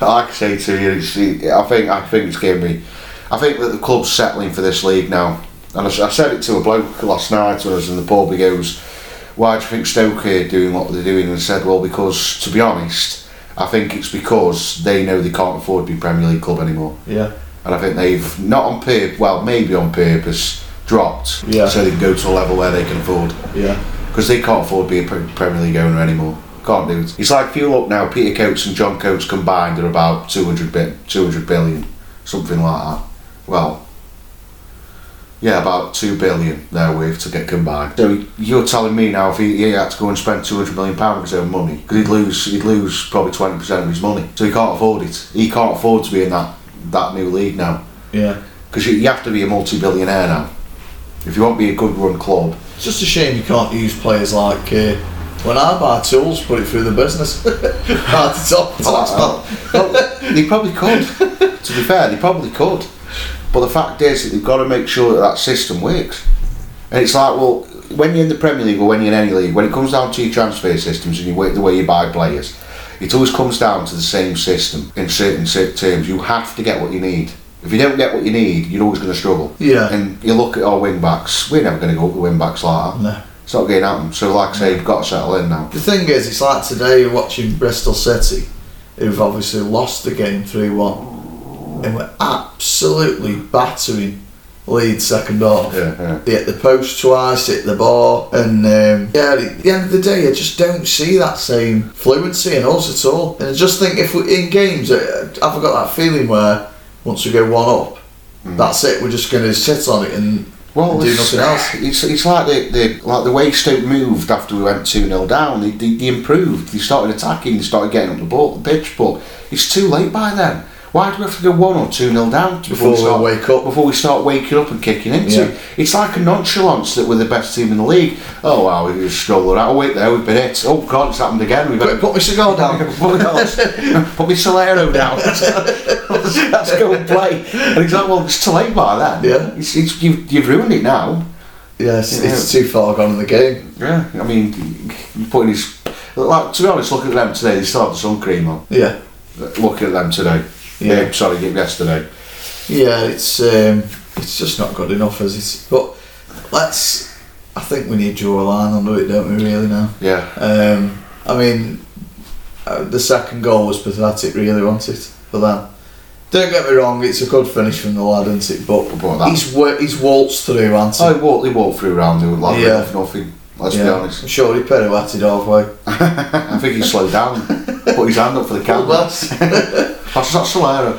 I say to you, it's, I think I think it's giving me. I think that the club's settling for this league now. And I said it to a bloke last night when I was in the pub. He goes, "Why do you think Stoke are doing what they're doing?" And said, "Well, because to be honest, I think it's because they know they can't afford to be Premier League club anymore, Yeah. and I think they've not on purpose, well, maybe on purpose, dropped Yeah. so they can go to a level where they can afford." Yeah. because they can't afford to be a Premier League owner anymore. Can't do it. It's like if you look now, Peter Coates and John Coates combined are about 200, bit, 200 billion, something like that. Well, yeah, about 2 billion they're worth to get combined. So you're telling me now if he, he had to go and spend 200 million pounds of his own money, because he'd lose, he'd lose probably 20% of his money. So he can't afford it. He can't afford to be in that, that new league now. Yeah. Because you, you have to be a multi-billionaire now. If you want to be a good run club, It's just a shame you can't use players like uh, when I buy tools, put it through the business. Hard to top man. well, they probably could. To be fair, they probably could. But the fact is that they've got to make sure that that system works. And it's like, well, when you're in the Premier League or when you're in any league, when it comes down to your transfer systems and you work the way you buy players, it always comes down to the same system in certain cer- terms. You have to get what you need. If you don't get what you need, you're always going to struggle. Yeah. And you look at our wing backs, we're never going to go up the wing backs like that. No. It's not going to happen. So, like I say, you've got to settle in now. The thing is, it's like today you're watching Bristol City, who've obviously lost the game 3 1, and we're absolutely battering Leeds second half. Yeah, yeah. They hit the post twice, hit the bar, and um, yeah, at the end of the day, I just don't see that same fluency in us at all. And I just think if we in games, uh, I've got that feeling where once we go one up, that's it. We're just going to sit on it and Well, do it's, nothing else. It's, it's like the, the like the way Stoke moved after we went two 0 down. They, they, they improved. They started attacking. They started getting up the ball, the pitch. But it's too late by then. Why do we have to go one or two nil down Before we start, wake up. Before we start waking up and kicking into Yeah. it. It's like a nonchalance that we're the best team in the league. Oh wow, we just strolled out. Oh wait, there we've been hit. Oh god, it's happened again. We've Quick, put my cigar down. Put my Solero down. Let's go and play. And he's like, well, it's too late by then. Yeah. It's, it's, you've, you've ruined it now. Yes, it's too far gone in the game. Yeah, I mean, you're putting his. Like, to be honest, looking at them today, they still have the sun cream on. Yeah, Looking at them today. Yeah. Yeah. sorry, yesterday. yeah, it's um, it's just not good enough as it's. But let's. I think we need draw a line under it, don't we? Really now. Yeah. Um, I mean, uh, the second goal was pathetic, really, wasn't it, for them? Don't get me wrong, it's a good finish from the lad, isn't it? But But he's he's waltzed through, hasn't he? Oh, he walked, he walked through round the like Yeah. nothing. Let's be honest. I'm sure he pirouetted halfway. I think he slowed down. Put his hand up for the camera. that's, That's not Solero.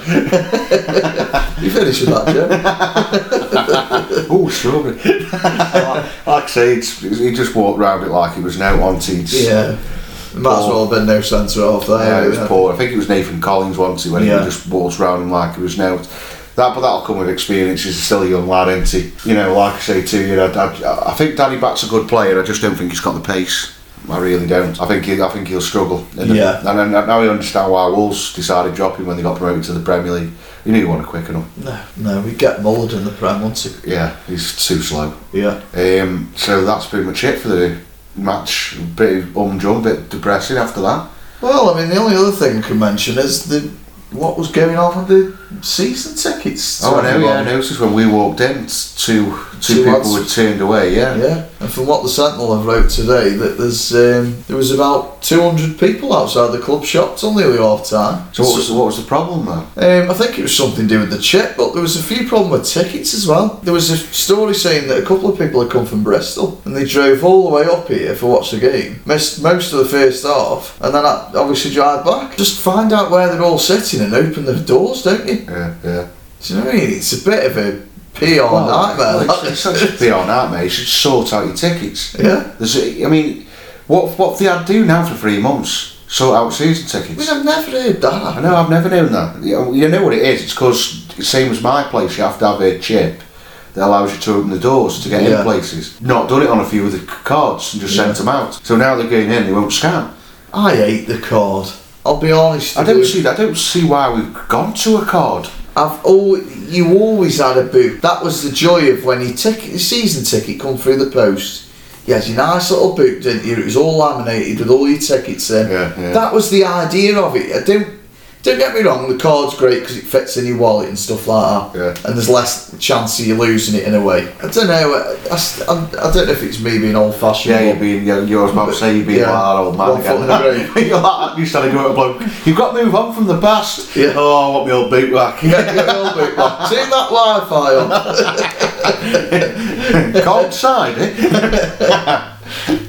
you finished with that, Joe? Oh, strawberry. like, like I say, it's, he just walked round it like it was no wanted. Yeah. Might as well have been no centre half there. Yeah, it was yeah. poor. I think it was Nathan Collins once when Yeah. he just walked round him like he was no. That, but that'll come with experience. He's still a young lad, isn't he? You know, like I say to you, I, I, I think Danny Batth's a good player. I just don't think he's got the pace. I really don't. I think he, I think he'll struggle. And Yeah. And, and now I understand why Wolves decided to drop him when they got promoted to the Premier League. He knew he wasn't quick enough. No, no, we get mullered in the Prem, won't he? Yeah, he's too slow. Yeah. Um, so that's pretty much it for the match. Pretty humdrum, bit depressing after that. Well, I mean, the only other thing I can mention is the what was going on with the season tickets. Oh, I know, yeah, I noticed when we walked in, two, two, Two people lads. were turned away, yeah. Yeah, and from what the Sentinel have wrote today, that there's um, there was about 200 people outside the club shops on nearly half time. So what was, what was the problem though? Um, I think it was something to do with the chip, but there was a few problems with tickets as well. There was a story saying that a couple of people had come from Bristol and they drove all the way up here for watch the game, missed most of the first half, and then obviously drive back. Just find out where they're all sitting and open the doors, don't you? Yeah, yeah. Do you know what I mean? It's a bit of a PR nightmare. well, it's, it's such a PR nightmare. You should sort out your tickets. yeah. There's, I mean, what what they had to do now for three months? Sort out season I tickets. mean, I've never heard that. I know, I've never known that. You know, you know what it is? It's because, same as my place, you have to have a chip that allows you to open the doors to get Yeah. in places. Not done it on a few of the cards and just Yeah. sent them out. So now they're going in, they won't scan. I hate the card. I'll be honest. I don't you. see. I don't see why we've gone to a card. I've always, you always had a boot. That was the joy of when your ticket, your season ticket come through the post. You had your nice little boot, didn't you? It was all laminated with all your tickets in. Yeah, yeah. That was the idea of it. I don't Don't get me wrong, the card's great because it fits in your wallet and stuff like that. Yeah. And there's less chance of you losing it in a way. I don't know. I, I, I don't know if it's me being old fashioned. Yeah, you're being, you're, you're about to say you're being Yeah. like that old man One foot in the again. you're like, you started going to bloke. You've got to move on from the past. Yeah. Oh, I want my old boot back. Your old boot back. Turn that Wi-Fi on. Cold side, eh?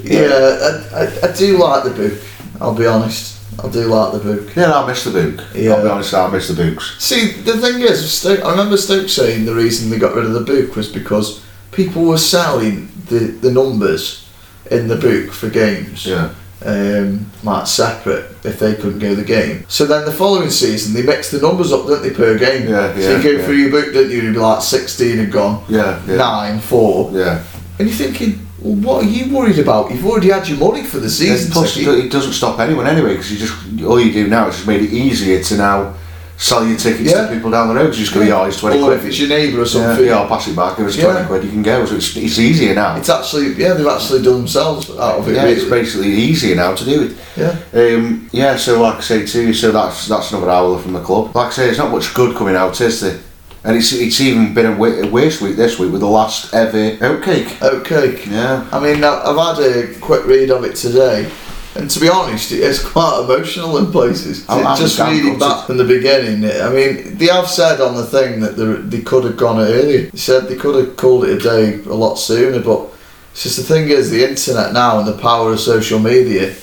Yeah, I, I, I do like the book. I'll be honest. I do like the book. Yeah, I miss the book. Yeah. I'll be honest, I miss the books. See, the thing is, Stoke, I remember Stoke saying the reason they got rid of the book was because people were selling the, the numbers in the book for games. Yeah. Um, like separate if they couldn't go the game. So then the following season they mix the numbers up, don't they, per game? Yeah, So yeah, you go yeah. through your book, don't you? You'd be like sixteen had gone, Yeah, yeah. nine, four, Yeah. and you're thinking, well, what are you worried about? You've already had your money for the season. And plus, it it doesn't stop anyone anyway because you just all you do now is just made it easier to now sell your tickets Yeah. to people down the road. 'cause you just go, yeah, it's twenty or quid. if it's your neighbour or something. yeah, I'll pass it back. It's Yeah. twenty quid, you can go. So it's, it's easier now. It's actually yeah, they've actually done themselves out of it. yeah, really. it's basically easier now to do it. yeah. Um, yeah, so like I say too, so that's that's another hour from the club. Like I say, it's not much good coming out, is there? And it's it's even been a, wa- a worse week this week with the last ever oatcake. Okay. Yeah, I mean, I've had a quick read of it today, and to be honest, it is quite emotional in places. I'm- I'm Just reading back from the beginning, I mean, they have said on the thing that they, they could have gone earlier. They said they could have called it a day a lot sooner, but it's just the thing is, the internet now and the power of social media,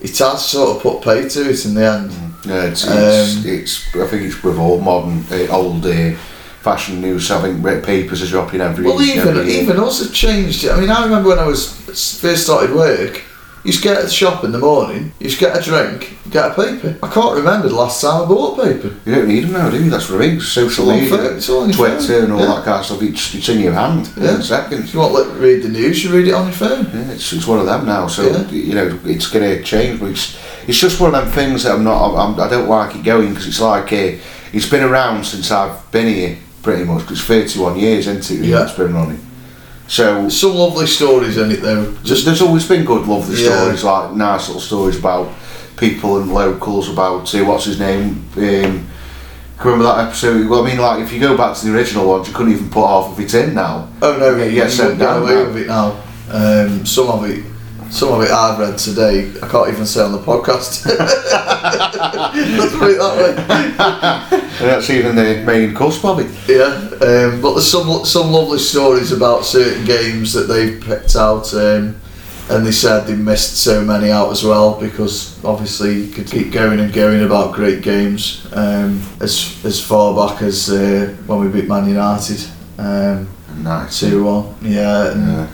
it has sort of put pay to it in the end. yeah. It's it's, Um, it's I think it's with all modern uh, old uh, fashion news. I think red papers are dropping every. Well, even every even us have changed. I mean, I remember when I was first started work. You used to get at the shop in the morning. You used to get a drink, get a paper. I can't remember the last time I bought paper. You don't need them now, do you? That's what I mean. Social media, it's all on your Twitter, phone. and all Yeah. that kind of stuff. It's, it's in your hand Yeah. in seconds. You want to read the news, you read it on your phone. Yeah, it's, it's one of them now. So Yeah. you know, it's going to change. But it's, it's just one of them things that I'm not. I'm, I don't like it going because it's like uh, it's been around since I've been here pretty much because 31 years into it. Yeah. It's been running. So Some lovely stories in it though. just there's always been good, lovely Yeah. stories like nice little stories about people and locals about uh, what's his name. Um, can remember that episode? Well, I mean, like if you go back to the original ones, you couldn't even put half of it in now. Oh no, Yeah, you yeah, get sent down away now. with it now. Um, some of it, some of it I've read today. I can't even say on the podcast. Let's put it that way. And that's even the main course, it. Yeah, um, but there's some some lovely stories about certain games that they've picked out, um, and they said they missed so many out as well because obviously you could keep going and going about great games um, as as far back as uh, when we beat Man United um, Nice. two one. Yeah, and Yeah.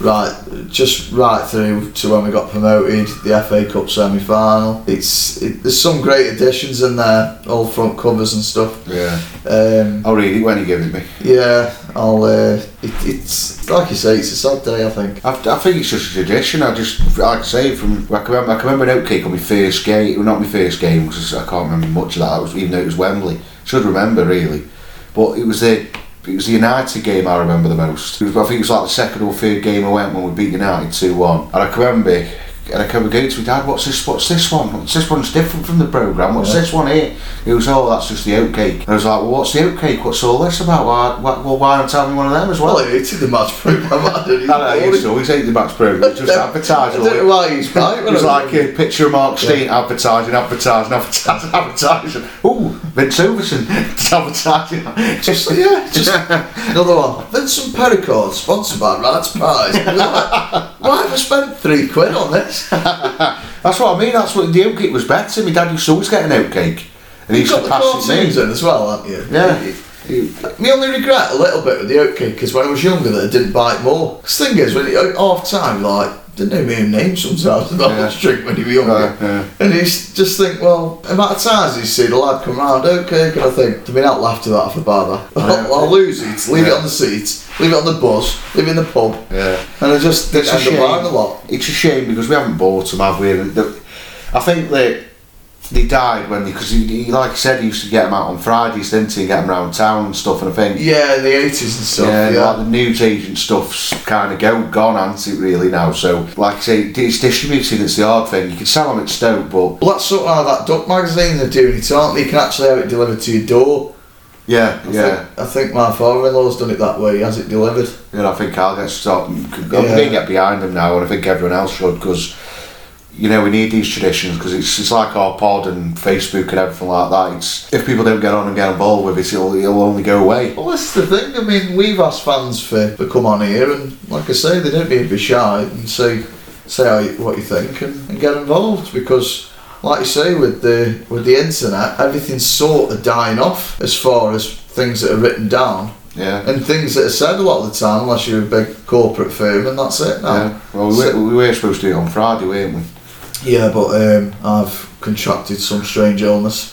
Right, just right through to when we got promoted, the FA Cup semi final. It's it, there's some great additions in there, all front covers and stuff. Yeah. Um, I'll read it when you give it me. yeah, I'll. Uh, it, it's like you say, it's a sad day. I think. I, I think it's just a tradition. I just, like I say, from I can remember, I can remember an oatcake on my first game. Well, not my first game because I can't remember much of that. Was, even though it was Wembley, should remember really. But it was the it was the United game I remember the most. Was, I think it was like the second or third game I went when we beat United two one. And I can remember. And I remember going to my dad, what's this, what's this one? What's this one's different from the programme? What's Yeah. this one here? He was, oh, that's just the oatcake. And I was like, well, what's the oatcake? What's all this about? Why, why, well, why tell me one of them as well? Well, I hated the match program. I didn't I know, to always hate the match programme. Just advertising. know why he's right. It was like a picture of Mark Stein advertising, advertising, advertising, advertising. Ooh, Vince advertising. Just yeah, just another one. Vincent Péricard, sponsored by Rad's like, Why have I spent three quid on this? That's what I mean. That's what the oatcake was better. My dad used to always get an oatcake, and he You've used got to the pass it to me. in as well, haven't you? Yeah. My only regret a little bit with the oatcake is when I was younger that I didn't bite more. 'Cause the thing is, when at half time, like, didn't know my own name sometimes about Yeah. much drink when you were younger. Uh, yeah. And you just think, well, the amount of times you see the lad come round, okay, and I think, to be laughed at that for bother. I'll, I'll lose it, leave it on the seat, leave it on the bus, leave it in the pub, Yeah. and I just It's a shame. a lot. It's a shame because we haven't bought them, have we? I think that they died when because he, he, like I said, he used to get them out on Fridays, didn't he? Get them around town and stuff. And I think Yeah, in the eighties and stuff. yeah, Yeah, like the news agent stuff's kind of go gone, hasn't it? Really now. So like I say, it's distributing. It's the hard thing. You can sell them at Stoke, but Well, that's sort of how that Duck magazine they're doing it, aren't they? You can actually have it delivered to your door. yeah, I yeah. Think, I think my father-in-law's done it that way. He has it delivered. And I think I'll get stopped. I'm Yeah. get behind them now, and I think everyone else should because. You know, we need these traditions because it's, it's like our pod and Facebook and everything like that. It's, if people don't get on and get involved with it, it'll, it'll only go away. Well, that's the thing. I mean, we've asked fans for to come on here, and like I say, they don't need to be shy and say say how you, what you think and, and get involved because, like you say, with the with the internet, everything's sort of dying off as far as things that are written down Yeah. and things that are said a lot of the time, unless you're a big corporate firm, and that's it now. Yeah. Well, we, So- were, we were supposed to do it on Friday, weren't we? Yeah, but um, I've contracted some strange illness.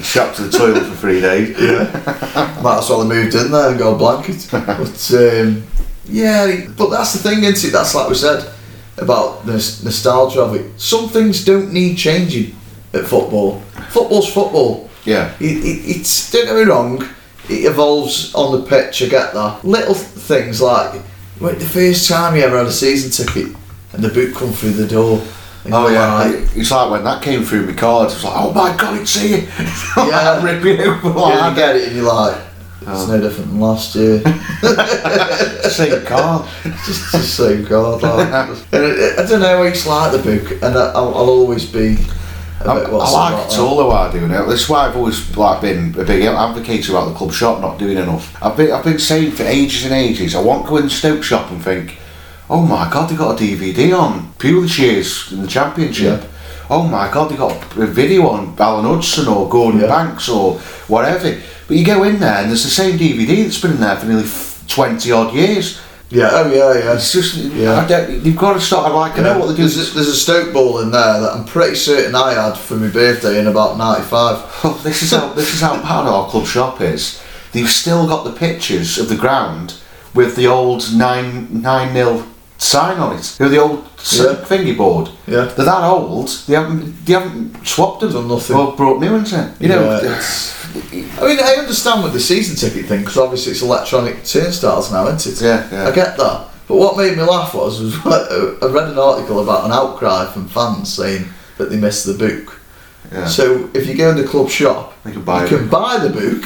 Strapped to the toilet for three days. Yeah, Might as well have moved in there and got a blanket. but um, yeah, but that's the thing, isn't it? That's like we said about this nostalgia of it. Some things don't need changing at football. Football's football. Yeah. It, it, it's don't get me wrong. It evolves on the pitch. I get that. Little things like when the first time you ever had a season ticket and the boot come through the door. Oh yeah, like, it's like when that came through my card. It was like, oh my god, it's here! Yeah. I'm ripping it yeah, you get it and you're like, it's oh. no different than last year. Same card. just the same card. Like. I don't know. I used to like the book, and I, I'll, I'll always be. I, I like it all though I do now. That's why I've always like been a big advocate about the club shop not doing enough. I've been I've been saying for ages and ages. I want to go in the Stoke shop and think, oh my god, they got a DVD on Pulishares in the Championship. Yeah. Oh my god, they got a video on Alan Hudson or Gordon Yeah. Banks or whatever. But you go in there and there's the same DVD that's been in there for nearly twenty odd years. Yeah. Oh yeah, yeah. It's just Yeah. I you've got to start. Like I know what they're doing. There's a, there's a Stoke ball in there that I'm pretty certain I had for my birthday in about '95. Well, this is how this is how bad our club shop is. They've still got the pictures of the ground with the old nine nine nil sign on it. You know, the old Yeah. thingy board. Yeah. They're that old. They haven't they haven't swapped them. Done nothing. Or brought new ones in. You know. Yeah, I mean, I understand with the season ticket thing because obviously it's electronic turnstiles now, isn't it? Yeah, yeah. I get that. But what made me laugh was, was I read an article about an outcry from fans saying that they missed the book. Yeah. So if you go in the club shop, You can buy you can buy the book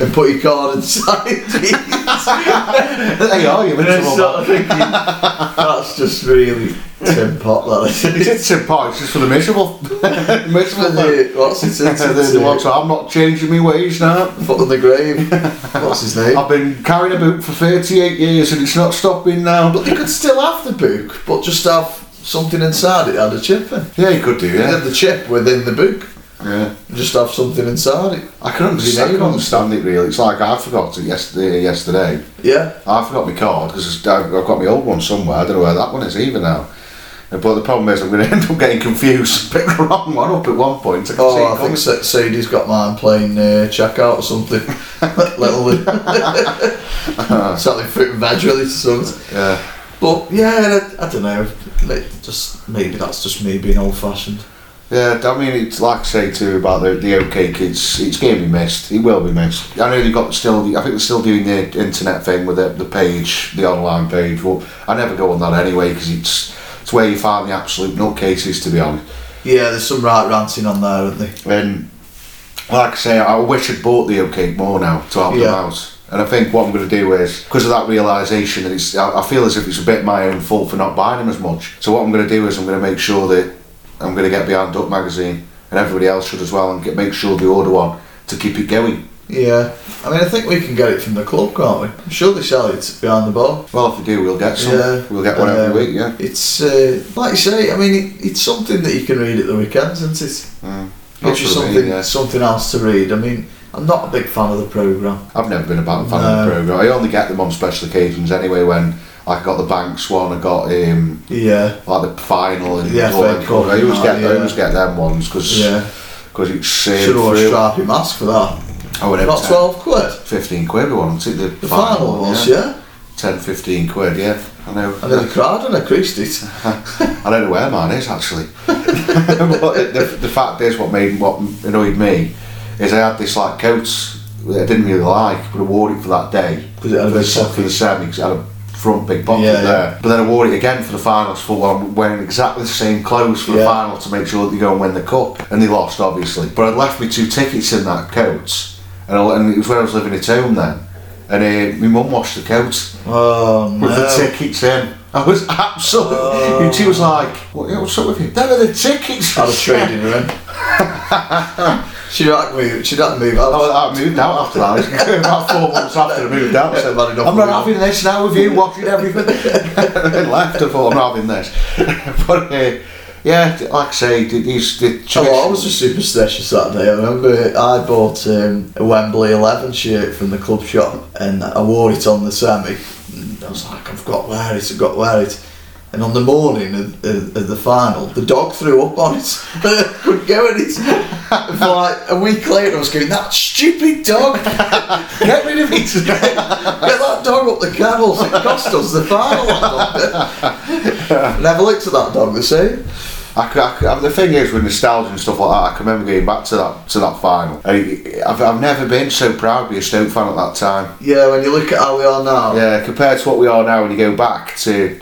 and put your card inside. there you are. You're And I'm miserable. sort of thinking, that's just really Tim Pot, that It's is. it's Tim Pot, it's just for the miserable. miserable. For the- What's it? the, the, the ones, I'm not changing my ways now. Foot in the grave. What's his name? I've been carrying a book for 38 years and it's not stopping now. But you could still have the book, but just have something inside it had a chip in. Yeah, you could do, You had yeah. the chip within the book. yeah. Just have something inside it. I can understand, I can understand it really. It's like I forgot it yesterday. Yesterday, Yeah. I forgot my card because I've got my old one somewhere. I don't know where that one is either now. But the problem is, I'm going to end up getting confused. Pick the wrong one up at one point. I Oh, I think coming. Sadie's got mine playing uh, checkout or something. Little something fruit and veg to something. Yeah, But yeah, I, I don't know. May- Just maybe that's just me being old fashioned. yeah. I mean, it's like I say too about the the oatcake kids. It's going to be missed. It will be missed. I know they got still. I think they're still doing the internet thing with the, the page, the online page. Well, I never go on that anyway because it's it's where you find the absolute nutcases. To be honest. Yeah, there's some right ranting on there, aren't they? And like I say, I wish I'd bought the OK more now to help them Yeah. out. And I think what I'm going to do is, because of that realisation, that it's, I I feel as if it's a bit my own fault for not buying them as much. So what I'm going to do is I'm going to make sure that I'm going to get behind Duck Magazine, and everybody else should as well, and get, make sure they order one to keep it going. Yeah. I mean, I think we can get it from the club, can't we? I'm sure they sell it behind the bar. Well, if we do, we'll get some. Yeah. We'll get one every Um, week, yeah. It's uh, like you say. I mean, it, it's something that you can read at the weekends, isn't it? Mm. Gives you That's what mean, something, yeah. something else to read. I mean, I'm not a big fan of the program. I've never been a fan fan of the programme. I only get them on special occasions anyway when like, I got the Banks one, I got um, Yeah. like the final and The all. Cup I always and get that, I always get them ones because Yeah. it's uh, Should have a through. mask for that. Oh, have About 12 quid. 15 quid we to the, The final was, yeah. 10 15 quid yeah I know. I nearly cried when I creased it. I don't know where mine is actually. but the, the fact is, what made what annoyed me is I had this like coat that I didn't really like, but I wore it for that day. Because it had a the, for the semi, 'cause it had a front big pocket Yeah, yeah. there. But then I wore it again for the finals. For well, I'm wearing exactly the same clothes for the Yeah. final to make sure that they go and win the cup, and they lost obviously. But I'd left me two tickets in that coat, and, I, and it was when I was living at home then. And uh, my mum washed the coat Oh with the tickets in. I was absolutely. Oh. and she was like, what, "What's up with you?" Them are the tickets. I was traded her in. she'd have moved. She'd have to move out. I, I moved out after that. About four months after I moved out, I said, Yeah, man, enough "I'm not of it." having this now with you watching everything." and left. I thought, "I'm not having this." but uh, yeah, like I say, these the Oh, I was a superstitious that day. I remember I bought um, a Wembley 11 shirt from the club shop and I wore it on the semi. I was like, I've got wear it, I've got wear it. And on the morning of, of, of the final, the dog threw up on it. Couldn't go in it. For like a week later, I was going, that stupid dog, get rid of it. Today! Get that dog up the kennels, it cost us the final. Never looked at that dog the same. I, I I- the thing is with nostalgia and stuff like that, I can remember going back to that to that final. I, I've, I've never been so proud to be a Stoke fan at that time. Yeah, when you look at how we are now. Yeah, compared to what we are now, when you go back to,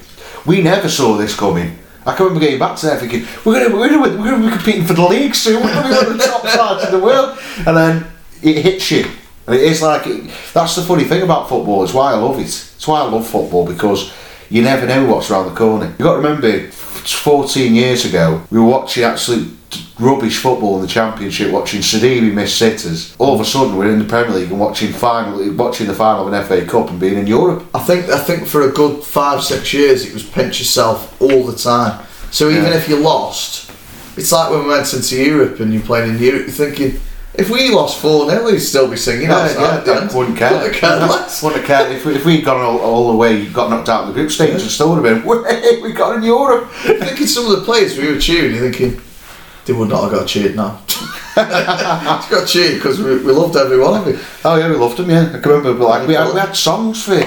we never saw this coming. I can remember getting back to there thinking we're gonna we're gonna, we're gonna be competing for the league soon. We're gonna be one of the top sides in the world, and then it hits you. And it is like it, that's the funny thing about football. It's why I love it. It's why I love football because you never know what's around the corner. You've got to remember, 14 years ago, we were watching absolute rubbish football in the Championship, watching Sidibé miss sitters. All of a sudden, we're in the Premier League and watching final, watching the final of an FA Cup and being in Europe. I think I think for a good five six years it was pinch yourself all the time. So even Yeah. if you lost, it's like when we went into Europe and you're playing in Europe, you're thinking if we lost four 0 he'd still be singing Yeah, outside. yeah, then. wouldn't care. Wouldn't care less. Wouldn't cared if, we, if we'd gone all, all the way, got knocked out in the group stage, and still would have been, "Way, we got in Europe. Thinking some of the players we were cheering, you're thinking they would not have got cheered now. it's got cheered because we, we loved every one of it. Oh yeah, we loved them. Yeah, I can remember. Like we had, we had songs for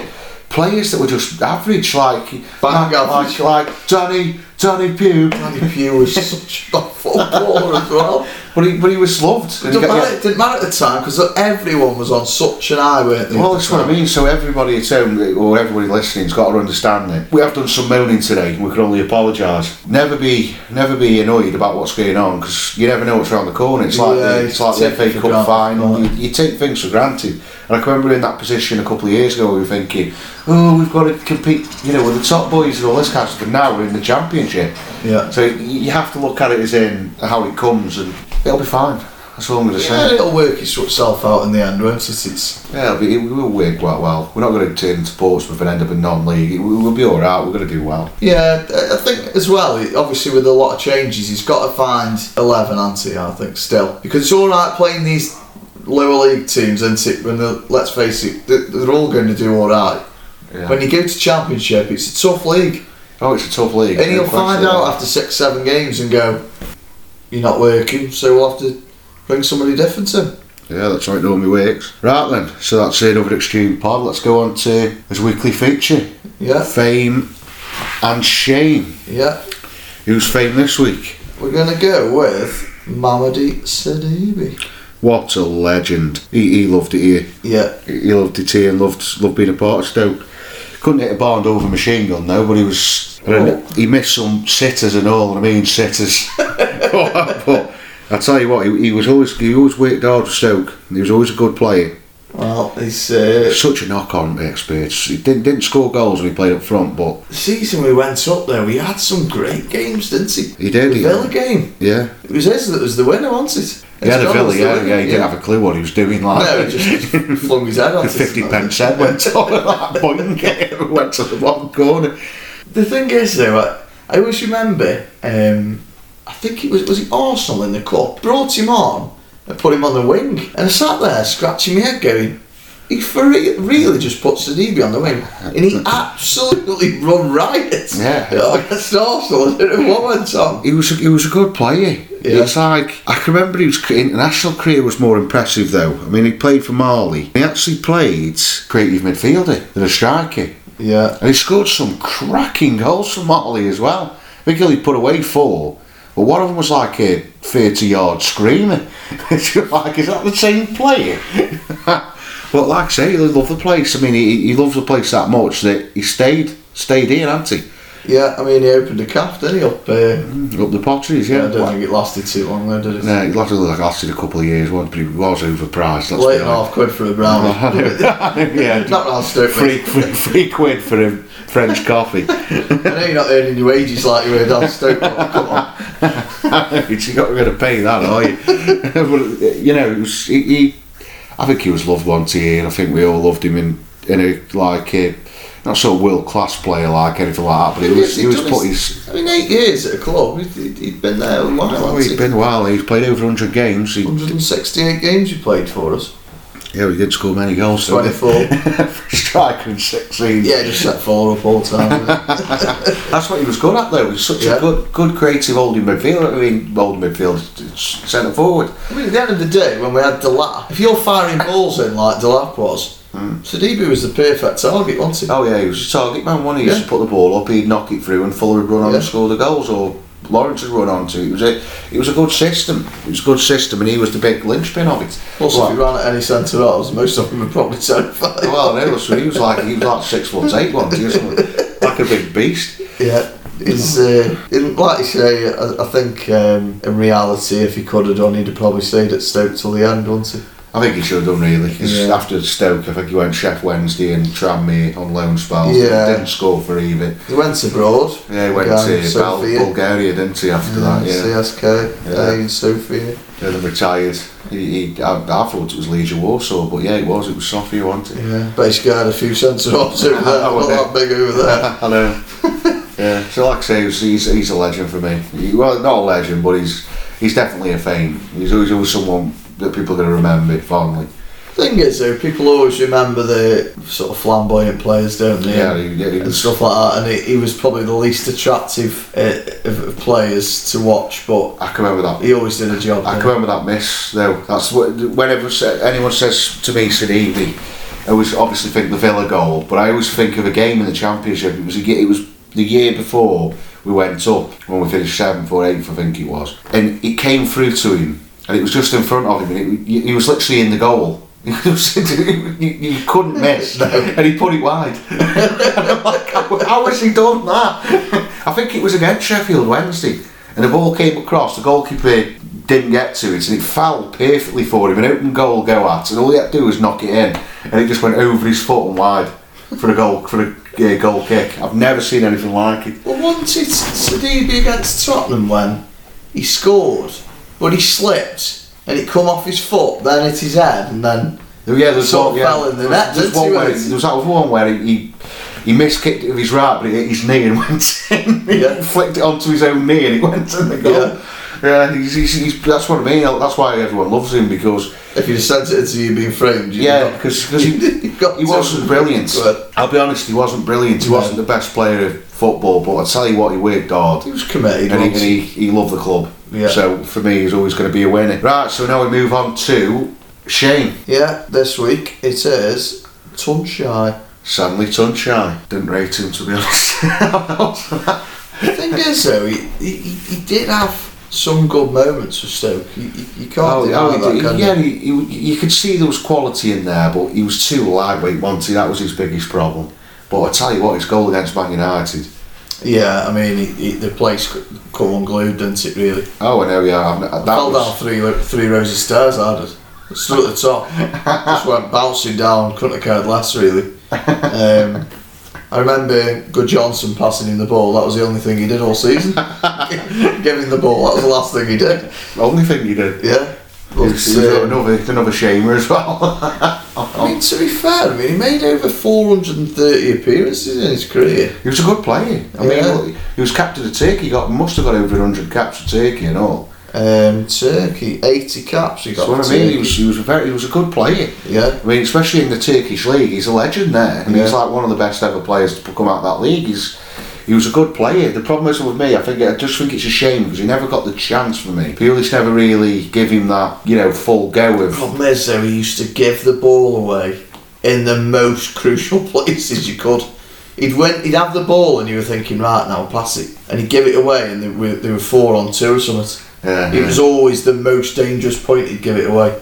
players that were just average, like Bang average. like like Danny Danny Pugh. Danny Pugh was such a footballer as well. But he but he was loved. It didn't got- matter, it didn't matter at the time because everyone was on such an high, weren't they? Well, that's the what I mean. So everybody at home or everybody listening's got to understand it. We have done some moaning today. and We can only apologise. Never be, never be annoyed about what's going on because you never know what's around the corner. It's like Yeah, the, it's like the FA Cup final. You, you take things for granted. And I can remember in that position a couple of years ago, we were thinking, "Oh, we've got to compete, you know, with the top boys and all this kind of stuff." But now we're in the championship, Yeah. so you have to look at it as in how it comes, and it'll be fine. That's all I'm going to say. Yeah, it'll work itself out in the end, won't it? It's Yeah, it'll be, it will work quite well. We're not going to turn into Portsmouth and end up in non-league. We- We'll be all right. We're going to do well. yeah. I think as well. Obviously, with a lot of changes, he's got to find eleven, hasn't he? I think still because it's all right playing these lower league teams, isn't it? When let's face it, they're, all going to do all right. Yeah. When you go to Championship, it's a tough league, oh, it's a tough league. and he'll find out after six, seven games and go, "You're not working, so we'll have to bring somebody different in." Yeah, that's how it normally works. Right then, so that's another extreme pod. Let's go on to his weekly feature: Yeah, fame and shame. yeah. Who's fame this week? We're gonna go with Mamady Sidibé. What a legend! He, he loved it here. Yeah, He loved it here and loved loved being a part of Stoke. Couldn't hit a barn over machine gun though, but he was. I he missed some sitters and all. I mean sitters. but I tell you what, he, he was always he always worked hard for Stoke. And he was always a good player. well, he's uh, Such a knock on experience. He didn't didn't score goals when he played up front, but the season we went up there. We had some great games, didn't he? he did. The He, Villa game. yeah, It was his that was the winner, wasn't it? he had a Villa. Yeah, yeah, he didn't have a clue what he was doing. Like No, he just flung his head off. the fifty pence head went on at that point and went to the bottom corner. The thing is, though, I, I always remember. Um, I think it was was it Arsenal in the cup brought him on and put him on the wing, and I sat there scratching my head, going, "He for re- really just put Sidibé on the wing, and he absolutely run riot." Yeah. Oh, against Arsenal. I don't know what went on. He was a, he was a good player. Yeah. It's like I can remember his international career was more impressive though. I mean, he played for Mali. He actually played creative midfielder than a striker. Yeah. And he scored some cracking goals for Motley as well. I think he only put away four. But one of them was like a 30 yard screamer. Like, is that the same player? but like I say, he loved the place. I mean, he, he loves the place that much that he stayed stayed here, hasn't he? Yeah, I mean, he opened a calf, didn't he, up uh, Up the potteries, I yeah. I don't think it lasted too long though, did it? No, it lasted, like, lasted a couple of years, wasn't it? but it was overpriced. Let's Late and half quid for a brownie. yeah, not round Stoke, free, mate. free, free quid for a French coffee. I know you're not earning your wages like you were down Stoke, but come on. you got to pay that, are you? but, you know, it was, he, he, I think he was loved once here, and I think we all loved him in, in a, like, a, not so world class player like anything like that, but he was, he was put his. I mean, eight years at a club, he'd, he'd- he'd been there a while. Oh, hasn't he's he? been a while. He's played over 100 games. He, 168 games he played for us. yeah, he did score many goals. 24. Striker in 16. yeah, just set four up all the time. That's what he was good at, though. He was such Yeah. a good, good creative holding midfielder. I mean, holding midfield, centre forward. I mean, at the end of the day, when we had Delap, if you're firing balls in like Delap was, Sidibé was the perfect target, wasn't he? Oh yeah, he was a target man. One he used to put the ball up, he'd knock it through, and Fuller would run on and score the goals, or Lawrence would run onto it. It was a, it was a good system. It was a good system, and he was the big linchpin of it. Plus, Well, if he ran at any centre halves, most of them were probably terrified. well, no, so he was like he was like six foot eight, wasn't he? Like a big beast. Yeah, he's uh, in- like you say. I, I think um, in reality, if he could have done, he'd have probably stayed at Stoke till the end, wouldn't he? I think he should have done really. Yeah. after Stoke, I think he went Sheff Wednesday and Tranmere on loan spells. Yeah. Didn't score for either. He went abroad. Yeah, he went to Bel- Bulgaria, didn't he? After that, yeah. CSKA, Yeah. yeah. in Sofia. And then retired. He, he, I, I thought it was Legia Warsaw, but yeah, it was. It was Sofia, wasn't it? Yeah, basically had a few over there. Oh, Not yeah. that big over there. I know. yeah. So like I say, he's, he's, he's a legend for me. He, well, not a legend, but he's he's definitely a fame. He's always, always someone that people are going to remember me fondly. Thing is, though, people always remember the sort of flamboyant players, don't they? Yeah, he, yeah, he and stuff like that. And he, he was probably the least attractive uh, of, of players to watch, but I can remember that. he always did a job. I can remember that miss though. That's what whenever anyone says to me Sidibé, I always obviously think the Villa goal, but I always think of a game in the Championship. It was a, it was the year before we went up when we finished seventh or eighth, I think it was, and it came through to him, and it was just in front of him, and it, he was literally in the goal. You, couldn't miss, and he put it wide. and I'm like, how, has he done that? I think it was against Sheffield Wednesday, and the ball came across. The goalkeeper didn't get to it, and it fell perfectly for him. An open goal go at, and all he had to do was knock it in, and it just went over his foot and wide for a goal for a uh, goal kick. I've never seen anything like it. Well, once it's Sidibé against Tottenham when he scored, but he slipped and it come off his foot, then hit his head, and then Yeah, there's Sort one, yeah. fell in the There's- net, there's didn't one where, there was that one where he, he he miskicked it with his right, but it hit his knee and went in. he Yeah. flicked it onto his own knee and it went in the goal. Yeah. Yeah, he's, he's, he's, that's what I mean. That's why everyone loves him because if have sent it to you being framed, you'd yeah, because he, got, you've got he wasn't brilliant. I'll be honest, he wasn't brilliant. He No. wasn't the best player of football, but I tell you what, he worked hard. he was committed. And, he, and he, he loved the club. Yeah. So for me, he's always going to be a winner. Right, so now we move on to Shane. Yeah, this week it is Tuncay. Sadly, Tuncay. Didn't rate him, to be honest. The thing is, though, he, he, he did have some good moments for Stoke. You, you, you can't Oh, deny oh, that, can yeah, you? you could see there was quality in there, but he was too lightweight, wasn't? That was his biggest problem. But I tell you what, his goal against Man United. Yeah, I mean, he, he, the place come unglued, didn't it, really? Oh, I know, yeah. I've- That Fell was, down three, three rows of stairs, I did. Stood at the top. Just went bouncing down, couldn't have cared less, really. Um, I remember Good Johnson passing him the ball, that was the only thing he did all season. Giving the ball, that was the last thing he did. The only thing he did. Yeah. He was, he was But, uh, another, another shamer as well. I mean, to be fair, I mean, he made over 430 appearances in his career. he was a good player. I Yeah. mean, he was captain of Turkey. He got must have got over 100 caps for Turkey and all. Um, Turkey, 80 caps he got That's what I mean. He was, he was a very, he was a good player. Yeah. I mean, especially in the Turkish league, he's a legend there. I mean, he's like one of the best ever players to come out of that league. He's he was a good player. The problem is with me, I think I just think it's a shame because he never got the chance for me. Pulis never really give him that, you know, full go The of. problem is, though, he used to give the ball away in the most crucial places you could. He'd win, he'd have the ball, and you were thinking, right now, pass it, and he'd give it away, and they were, they were four on two or something. Yeah, It yeah. was always the most dangerous point he'd give it away.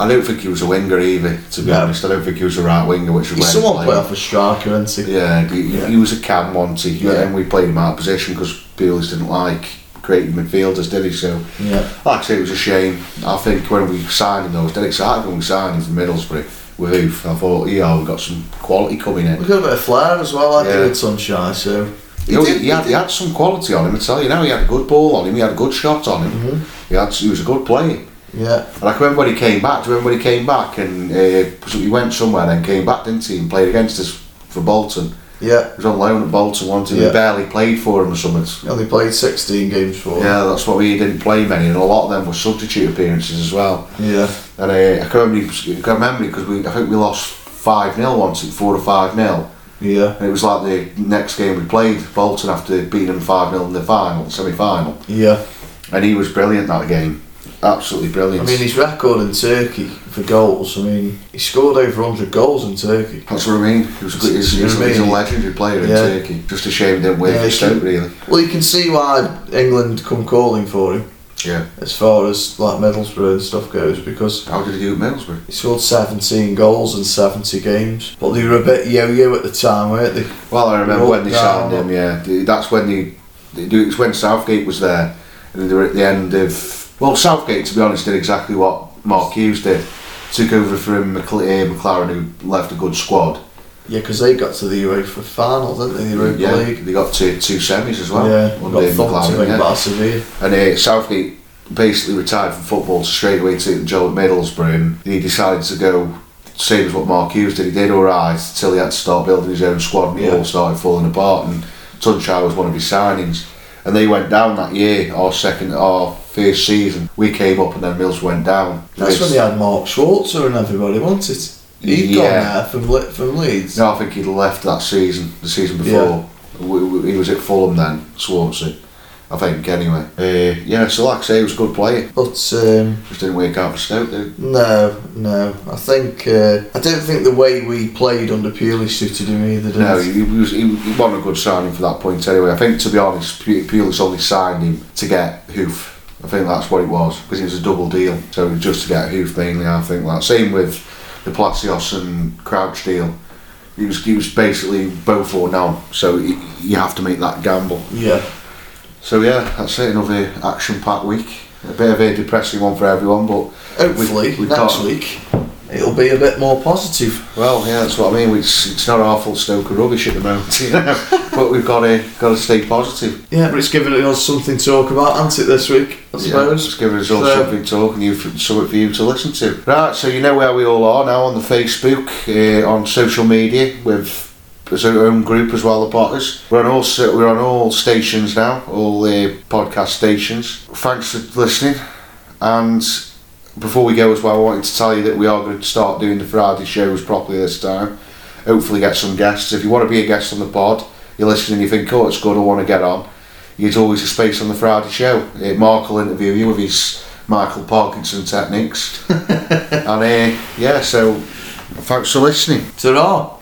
I don't think he was a winger either. To be No. honest, I don't think he was a right winger, which is he someone played. play off a striker, isn't he? Yeah, he, Yeah. he was a cam once, he, Yeah. and we played him out of position because Pulis didn't like creating midfielders, did he? So, Yeah. like I say, it was a shame. I think when we signed him, though, I was dead excited when we signed him from Middlesbrough with Huth. I thought, yeah, we've got some quality coming in. We've got a bit of flair as well, like Yeah. with Sunshine, so. He, he, did- he had, he had some quality on him, I tell you now. He had a good ball on him, he had a good shot on him. Mhm. He, had, he was a good player. Yeah. And I can remember when he came back. Do you remember when he came back and uh, he went somewhere and then came back, didn't he? And played against us for Bolton. Yeah. He was on loan at Bolton once and Yeah. we barely played for him or something. He only played 16 games for him. Yeah, that's what we didn't play many, and a lot of them were substitute appearances as well. Yeah. And uh, I can remember, I can remember because we, I think we lost five 0 once, four or five 0 Yeah. and it was like the next game we played Bolton after beating them five 0 in the final, semi final, Yeah. and he was brilliant that game, absolutely brilliant. I mean, his record in Turkey for goals, I mean, he scored over 100 goals in Turkey. That's what I mean. He was a, good- he's, he's, he's a legendary player in Turkey. Just a shame he didn't Yeah, he really. Well, you can see why England come calling for him Yeah. as far as like Middlesbrough and stuff goes because How did he do at Middlesbrough? he scored 17 goals in 70 games. But they were a bit yo-yo at the time, weren't they? Well, I remember when they signed him. Yeah, that's when they. they do. It's when Southgate was there, and they were at the end of. Well, Southgate, to be honest, did exactly what Mark Hughes did. Took over from McL- uh, McClaren, who left a good squad. Yeah, because they got to the UEFA final, didn't they? The Europa yeah, League. they got to two semis as well. yeah, under got thumped McClaren, yeah. by Sevilla. And uh, Southgate basically retired from football straight away to Joe at Middlesbrough, and he decided to go. Same as what Mark Hughes did. He did all right till he had to start building his own squad, and it Yeah. all started falling apart. And Tuncay was one of his signings, and they went down that year. Our second, our first season, we came up, and then Mills went down. That's when they had Mark Schwarzer and everybody, wasn't it? He'd gone Yeah. there from, from Leeds. No, I think he'd left that season, the season before. W w- He was at Fulham then, Swansea. I think, anyway. Uh, yeah, so like I say, he was a good player. But um, Just didn't work out for Stoke, did no, no. I think uh, I don't think the way we played under Pulis suited him either. Did No, he, he was he, he wasn't a good signing for that point anyway. I think to be honest, Pu- Pulis only signed him to get Huth. I think that's what it was because it was a double deal. So it was just to get Huth mainly. I think that same with the Palacios and Crouch deal. He was he was basically both or none. So you have to make that gamble. Yeah, So yeah, that's it. Another action-packed week. A bit of a depressing one for everyone, but hopefully we next can't- week it'll be a bit more positive. Well, yeah, that's what I mean. It's, it's not fault Stoke are rubbish at the moment, you know. but we've got to got to stay positive. Yeah, but it's given us something to talk about, hasn't it, this week? I Yeah, suppose. just giving us all So- something to talk and you something for you to listen to. Right, so you know where we all are now on the Facebook, uh, on social media with there's our own group as well, the Potters. We're on all we're on all stations now, all the podcast stations. Thanks for listening, and before we go as well, I wanted to tell you that we are going to start doing the Friday shows properly this time. Hopefully, get some guests. If you want to be a guest on the pod, you're listening, you think, oh, it's good, I want to get on. There's always a space on the Friday show. Uh, Mark will interview you with his Michael Parkinson techniques. and uh, yeah, so thanks for listening. Ta-ra!